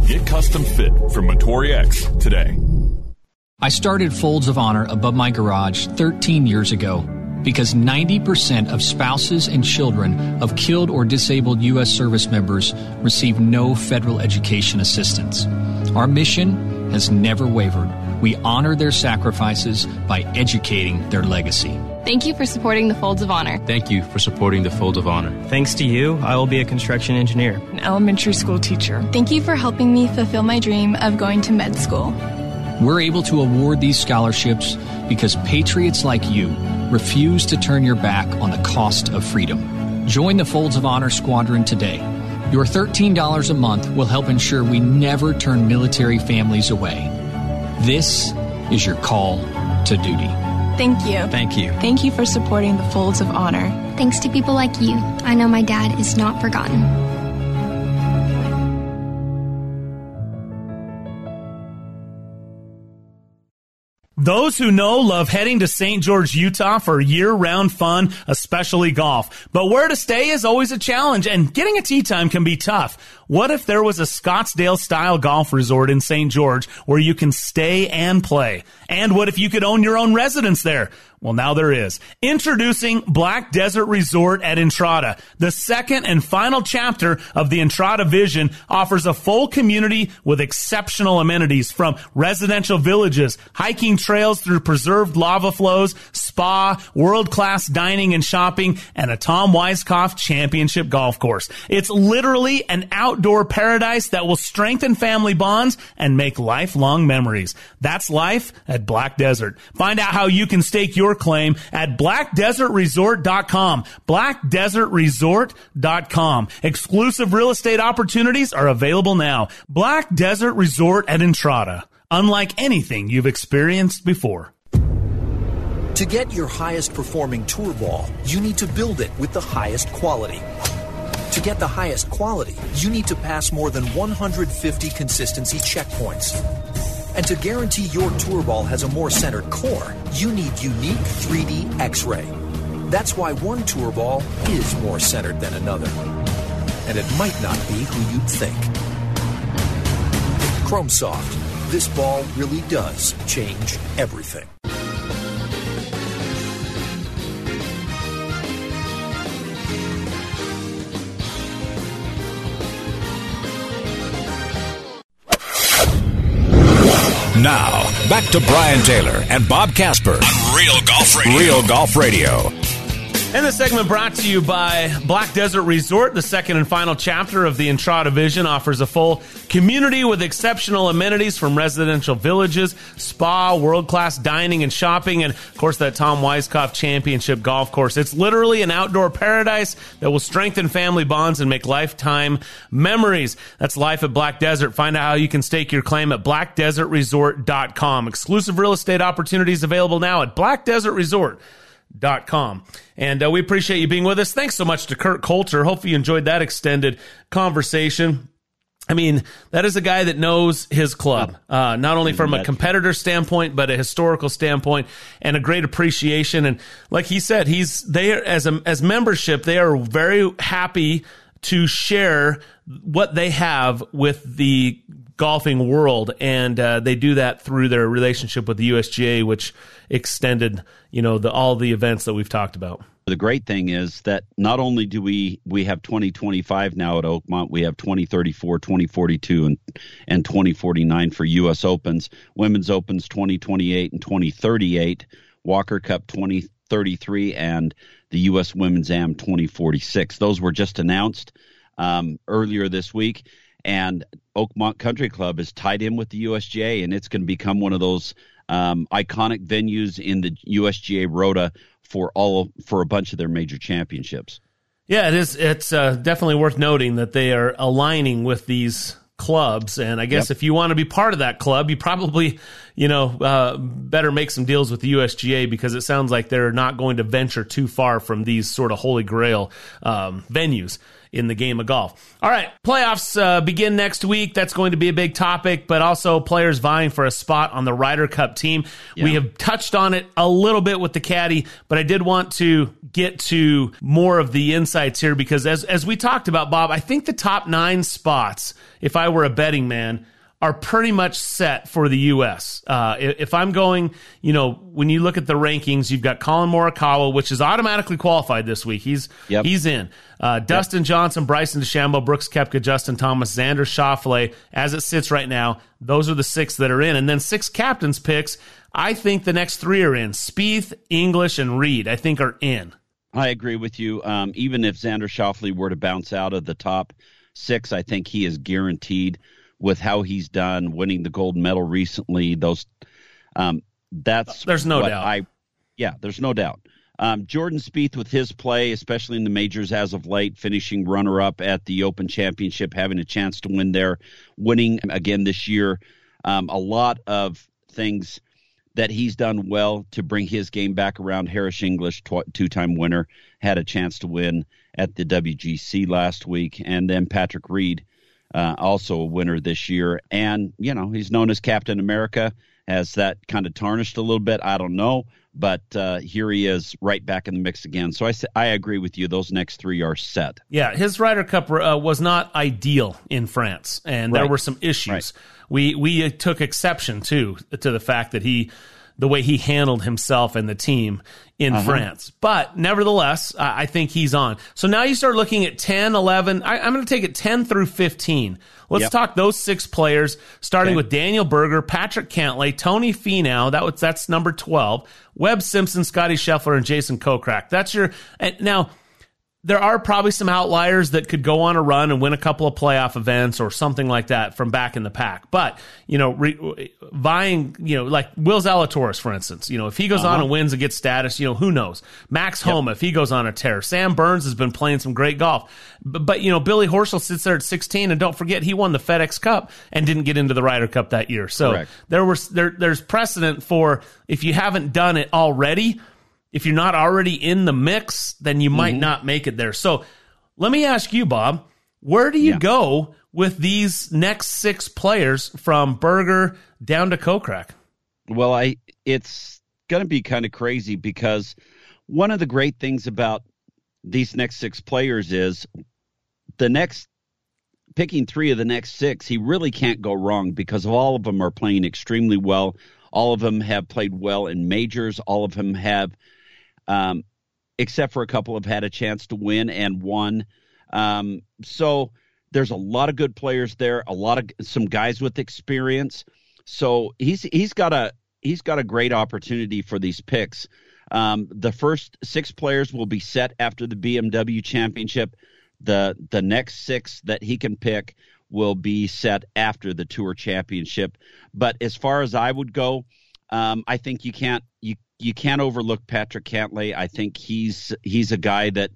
Get custom fit from Motore X today. I started Folds of Honor above my garage 13 years ago because 90% of spouses and children of killed or disabled U.S. service members receive no federal education assistance. Our mission has never wavered. We honor their sacrifices by educating their legacy. Thank you for supporting the Folds of Honor. Thank you for supporting the Folds of Honor. Thanks to you, I will be a construction engineer, an elementary school teacher. Thank you for helping me fulfill my dream of going to med school. We're able to award these scholarships because patriots like you refuse to turn your back on the cost of freedom. Join the Folds of Honor Squadron today. Your $13 a month will help ensure we never turn military families away. This is your call to duty. Thank you. Thank you. Thank you for supporting the Folds of Honor. Thanks to people like you, I know my dad is not forgotten. Those who know love heading to St. George, Utah for year round fun, especially golf. But where to stay is always a challenge and getting a tee time can be tough. What if there was a Scottsdale style golf resort in St. George where you can stay and play? And what if you could own your own residence there? Well, now there is. Introducing Black Desert Resort at Entrada. The second and final chapter of the Entrada vision offers a full community with exceptional amenities from residential villages, hiking trails through preserved lava flows, spa, world-class dining and shopping, and a Tom Weiskopf championship golf course. It's literally an outdoor paradise that will strengthen family bonds and make lifelong memories. That's life at Black Desert. Find out how you can stake your claim at blackdesertresort.com. Blackdesertresort.com. Exclusive real estate opportunities are available now. Black Desert Resort at Entrada. Unlike anything you've experienced before. To get your highest performing tour ball, you need to build it with the highest quality. To get the highest quality, you need to pass more than 150 consistency checkpoints. And to guarantee your tour ball has a more centered core, you need unique 3D X ray. That's why one tour ball is more centered than another. And it might not be who you'd think. Chrome Soft. This ball really does change everything. Now, back to Brian Taylor and Bob Casper on Real Golf Radio. Real Golf Radio. And the segment brought to you by Black Desert Resort. The second and final chapter of the Entrada Vision offers a full community with exceptional amenities from residential villages, spa, world class dining and shopping, and of course that Tom Weiskopf Championship golf course. It's literally an outdoor paradise that will strengthen family bonds and make lifetime memories. That's life at Black Desert. Find out how you can stake your claim at blackdesertresort.com. Exclusive real estate opportunities available now at Black Desert Resort dot com. And uh, we appreciate you being with us. Thanks so much to Kurt Coulter. Hopefully you enjoyed that extended conversation. I mean, that is a guy that knows his club, uh, not only from a competitor standpoint, but a historical standpoint and a great appreciation. And like he said, he's there as a, as membership, they are very happy to share what they have with the golfing world, and uh, they do that through their relationship with the USGA, which extended, you know, the, all the events that we've talked about. The great thing is that not only do we we have 2025 now at Oakmont, we have 2034, 2042, and and 2049 for U.S. Opens, Women's Opens 2028 and 2038, Walker Cup 2033, and the U.S. Women's Am 2046. Those were just announced um, earlier this week and Oakmont Country Club is tied in with the USGA, and it's going to become one of those um, iconic venues in the USGA Rota for all for a bunch of their major championships. Yeah, it is. It's uh, definitely worth noting that they are aligning with these clubs, and I guess Yep. if you want to be part of that club, you probably, you know, uh, better make some deals with the USGA because it sounds like they're not going to venture too far from these sort of holy grail um, venues in the game of golf. All right, playoffs uh, begin next week. That's going to be a big topic, but also players vying for a spot on the Ryder Cup team. We have touched on it a little bit with the caddy, but I did want to get to more of the insights here because as as we talked about, Bob, I think the top nine spots, if I were a betting man, are pretty much set for the U.S. Uh, if I'm going, you know, when you look at the rankings, you've got Collin Morikawa, which is automatically qualified this week. He's he's in. Uh, Dustin Johnson, Bryson DeChambeau, Brooks Koepka, Justin Thomas, Xander Schauffele. As it sits right now, those are the six that are in, and then six captains picks. I think the next three are in. Spieth, English, and Reed, I think, are in. I agree with you. Um, even if Xander Schauffele were to bounce out of the top six, I think he is guaranteed with how he's done, winning the gold medal recently. Those, um, that's there's no doubt. I, yeah, there's no doubt. Um, Jordan Spieth with his play, especially in the majors as of late, finishing runner up at the Open Championship, having a chance to win there, winning again this year. Um, a lot of things that he's done well to bring his game back around. Harris English, tw- two time winner, had a chance to win at the WGC last week. And then Patrick Reed, uh, also a winner this year. And, you know, he's known as Captain America. Has that kind of tarnished a little bit? I don't know but uh, here he is right back in the mix again. So I I agree with you. Those next three are set. Yeah, his Ryder Cup uh, was not ideal in France, and right. there were some issues. Right. We we took exception too to the fact that he the way he handled himself and the team in uh-huh. France. But nevertheless, I think he's on. So now you start looking at 10, 11. I, am going to take it 10 through 15. Let's yep. talk those six players, starting okay. with Daniel Berger, Patrick Cantlay, Tony Finau. That was, that's number 12. Webb Simpson, Scotty Scheffler, and Jason Kokrak. That's your, and now, there are probably some outliers that could go on a run and win a couple of playoff events or something like that from back in the pack. But, you know, re, vying, you know, like Will Zalatoris, for instance, you know, if he goes uh-huh. on and wins and gets status, you know, who knows? Max Homa, yep. if he goes on a tear. Sam Burns has been playing some great golf. But, but, you know, Billy Horschel sits there at 16 and don't forget he won the FedEx Cup and didn't get into the Ryder Cup that year. So Correct. there was, there, there's precedent for if you haven't done it already – if you're not already in the mix, then you might mm-hmm. not make it there. So let me ask you, Bob, where do you yeah. go with these next six players from Berger down to Kokrak? Well, I it's going to be kind of crazy because one of the great things about these next six players is the next picking three of the next six, he really can't go wrong because all of them are playing extremely well. All of them have played well in majors. All of them have um, except for a couple have had a chance to win and won. Um, so there's a lot of good players there, a lot of some guys with experience. So he's he's got a he's got a great opportunity for these picks. Um, the first six players will be set after the BMW Championship. The the next six that he can pick will be set after the Tour Championship. But as far as I would go, um, I think you can't you you can't overlook Patrick Cantlay. I think he's he's a guy that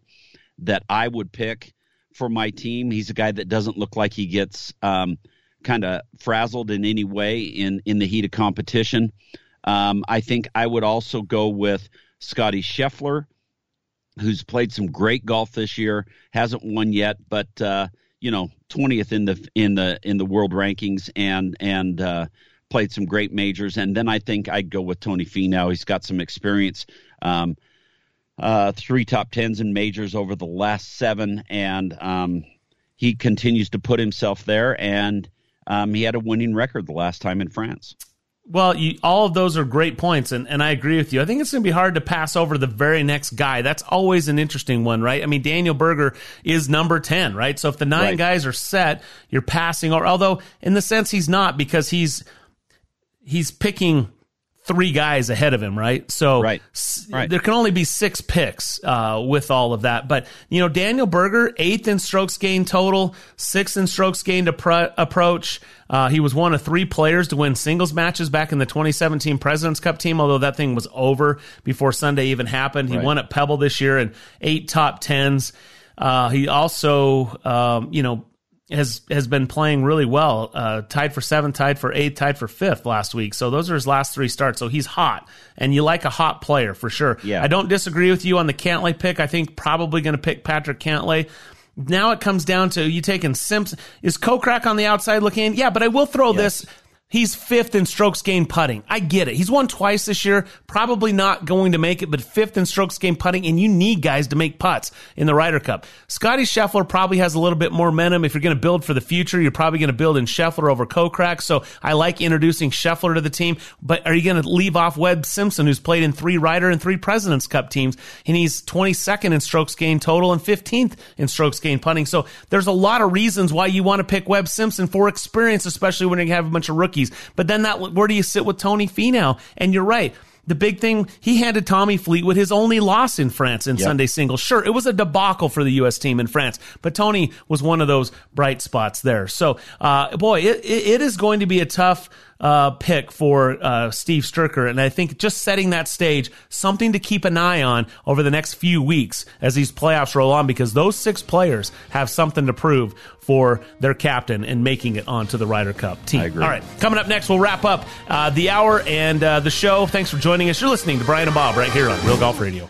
that I would pick for my team. He's a guy that doesn't look like he gets um, kind of frazzled in any way in in the heat of competition. Um, I think I would also go with Scotty Scheffler, who's played some great golf this year. Hasn't won yet, but uh, you know, twentieth in the in the in the world rankings, and and uh, played some great majors. And then I think I'd go with Tony Finau. He's got some experience. Um, uh, three top tens in majors over the last seven, and um, he continues to put himself there. And um, he had a winning record the last time in France. Well, you, all of those are great points, and, and I agree with you. I think it's going to be hard to pass over the very next guy. That's always an interesting one, right? I mean, Daniel Berger is number 10, right? So if the nine right. guys are set, you're passing over, although in the sense he's not because he's he's picking three guys ahead of him, right? So right. right. there can only be six picks uh, with all of that. But you know, Daniel Berger, eighth in strokes gained total, sixth in strokes gained approach. Uh, he was one of three players to win singles matches back in the 2017 Presidents Cup team. Although that thing was over before Sunday even happened, he right. won at Pebble this year and eight top tens. Uh, he also, um, you know, has has been playing really well. Uh, tied for seventh, tied for eighth, tied for fifth last week. So those are his last three starts. So he's hot, and you like a hot player for sure. Yeah. I don't disagree with you on the Cantlay pick. I think probably going to pick Patrick Cantlay. Now it comes down to you taking Simpson. Is Kokrak on the outside looking? Yeah, but I will throw yes. this He's fifth in strokes gained putting. I get it. He's won twice this year. Probably not going to make it, but fifth in strokes gained putting, and you need guys to make putts in the Ryder Cup. Scotty Scheffler probably has a little bit more momentum. If you're going to build for the future, you're probably going to build in Scheffler over Kokrak. So I like introducing Scheffler to the team. But are you going to leave off Webb Simpson, who's played in three Ryder and three Presidents Cup teams, and he's 22nd in strokes gained total and 15th in strokes gained putting. So there's a lot of reasons why you want to pick Webb Simpson for experience, especially when you have a bunch of rookies rookies. But then that, where do you sit with Tony Finau? And you're right the big thing, he handed Tommy Fleetwood his only loss in France in yep. Sunday singles. Sure, it was a debacle for the U.S. team in France, but Tony was one of those bright spots there. So, uh, boy, it, it is going to be a tough uh, pick for uh, Steve Stricker. And I think just setting that stage, something to keep an eye on over the next few weeks as these playoffs roll on, because those six players have something to prove for their captain and making it onto the Ryder Cup team. All right, coming up next, we'll wrap up uh, the hour and uh, the show. Thanks for joining us. You're listening to Brian and Bob right here on Real Golf Radio.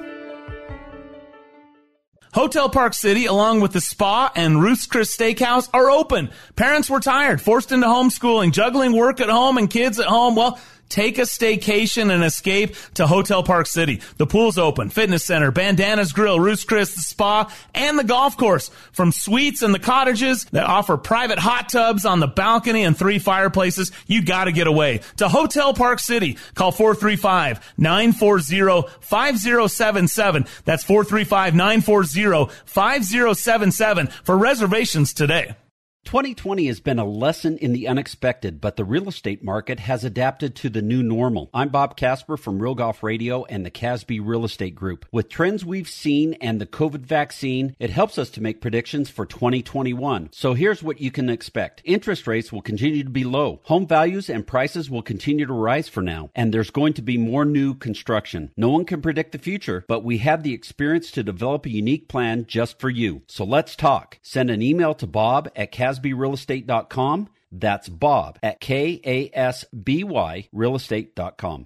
Hotel Park City, along with the spa and Ruth's Chris Steakhouse, are open. Parents were tired, forced into homeschooling, juggling work at home and kids at home. Well, Take a staycation and escape to Hotel Park City. The pool's open, fitness center, Bandanas Grill, Ruth's Chris, the spa, and the golf course. From suites and the cottages that offer private hot tubs on the balcony and three fireplaces, you gotta get away. To Hotel Park City, call 435-940-5077. That's 435-940-5077 for reservations today. 2020 has been a lesson in the unexpected, but the real estate market has adapted to the new normal. I'm Bob Casper from Real Golf Radio and the Kasby Real Estate Group. With trends we've seen and the COVID vaccine, it helps us to make predictions for 2021. So here's what you can expect. Interest rates will continue to be low. Home values and prices will continue to rise for now, and there's going to be more new construction. No one can predict the future, but we have the experience to develop a unique plan just for you. So let's talk. Send an email to bob at Kasby kasbyrealestate.com. That's Bob at K A S B Y realestate.com.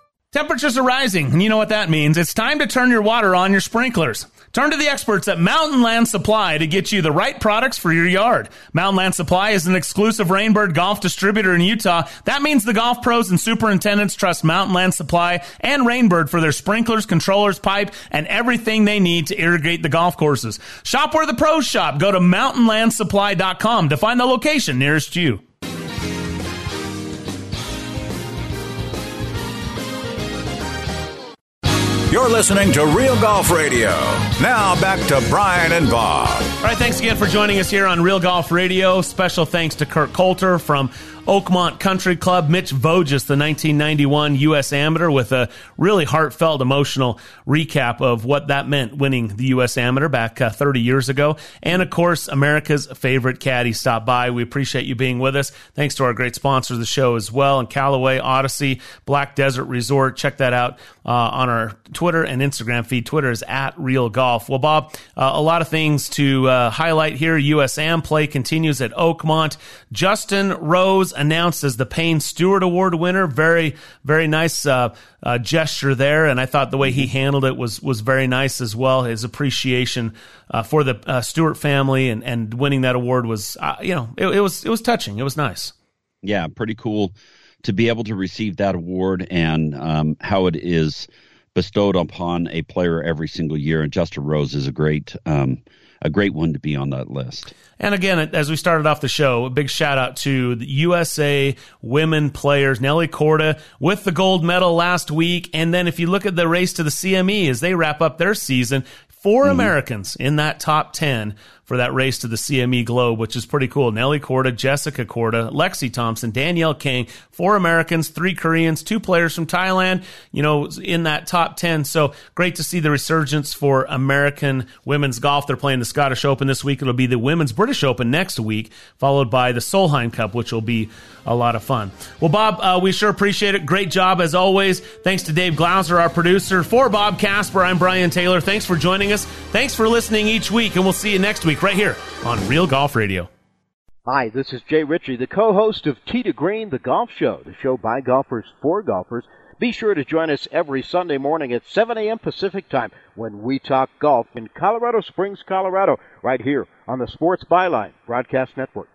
Temperatures are rising, and you know what that means. It's time to turn your water on your sprinklers. Turn to the experts at Mountain Land Supply to get you the right products for your yard. Mountain Land Supply is an exclusive Rainbird golf distributor in Utah. That means the golf pros and superintendents trust Mountain Land Supply and Rainbird for their sprinklers, controllers, pipe, and everything they need to irrigate the golf courses. Shop where the pros shop. Go to mountainlandsupply.com to find the location nearest you. You're listening to Real Golf Radio. Now back to Brian and Bob. All right, thanks again for joining us here on Real Golf Radio. Special thanks to Kurt Coulter from Oakmont Country Club, Mitch Voges, the 1991 U.S. Amateur, with a really heartfelt, emotional recap of what that meant winning the U.S. Amateur back uh, 30 years ago. And of course, America's favorite caddy stopped by. We appreciate you being with us. Thanks to our great sponsors of the show as well, and Callaway, Odyssey, Black Desert Resort. Check that out uh, on our Twitter and Instagram feed. Twitter is at Real Golf. Well, Bob, uh, a lot of things to uh, highlight here. USAM play continues at Oakmont. Justin Rose announced as the Payne Stewart Award winner. Very, very nice uh, uh, gesture there, and I thought the way he handled it was was very nice as well. His appreciation uh, for the uh, Stewart family and, and winning that award was, uh, you know, it, it was it was touching. It was nice. Yeah, pretty cool to be able to receive that award and um, how it is bestowed upon a player every single year, and Justin Rose is a great um, a great one to be on that list. And again, as we started off the show, a big shout out to the USA women players, Nelly Korda with the gold medal last week. And then if you look at the race to the CME as they wrap up their season, 4 mm-hmm. Americans in that top 10 for that race to the CME Globe, which is pretty cool. Nelly Korda, Jessica Korda, Lexi Thompson, Danielle Kang, four Americans, three Koreans, two players from Thailand, you know, in that top 10. So great to see the resurgence for American women's golf. They're playing the Scottish Open this week. It'll be the Women's British Open next week, followed by the Solheim Cup, which will be a lot of fun. Well, Bob, uh, we sure appreciate it. Great job as always. Thanks to Dave Glauser, our producer. For Bob Casper, I'm Brian Taylor. Thanks for joining us. Thanks for listening each week, and we'll see you next week right here on Real Golf Radio. Hi, this is Jay Ritchie, the co-host of Tee to Green, the golf show, the show by golfers for golfers. Be sure to join us every Sunday morning at 7 a.m. Pacific time when we talk golf in Colorado Springs, Colorado, right here on the Sports Byline Broadcast Network.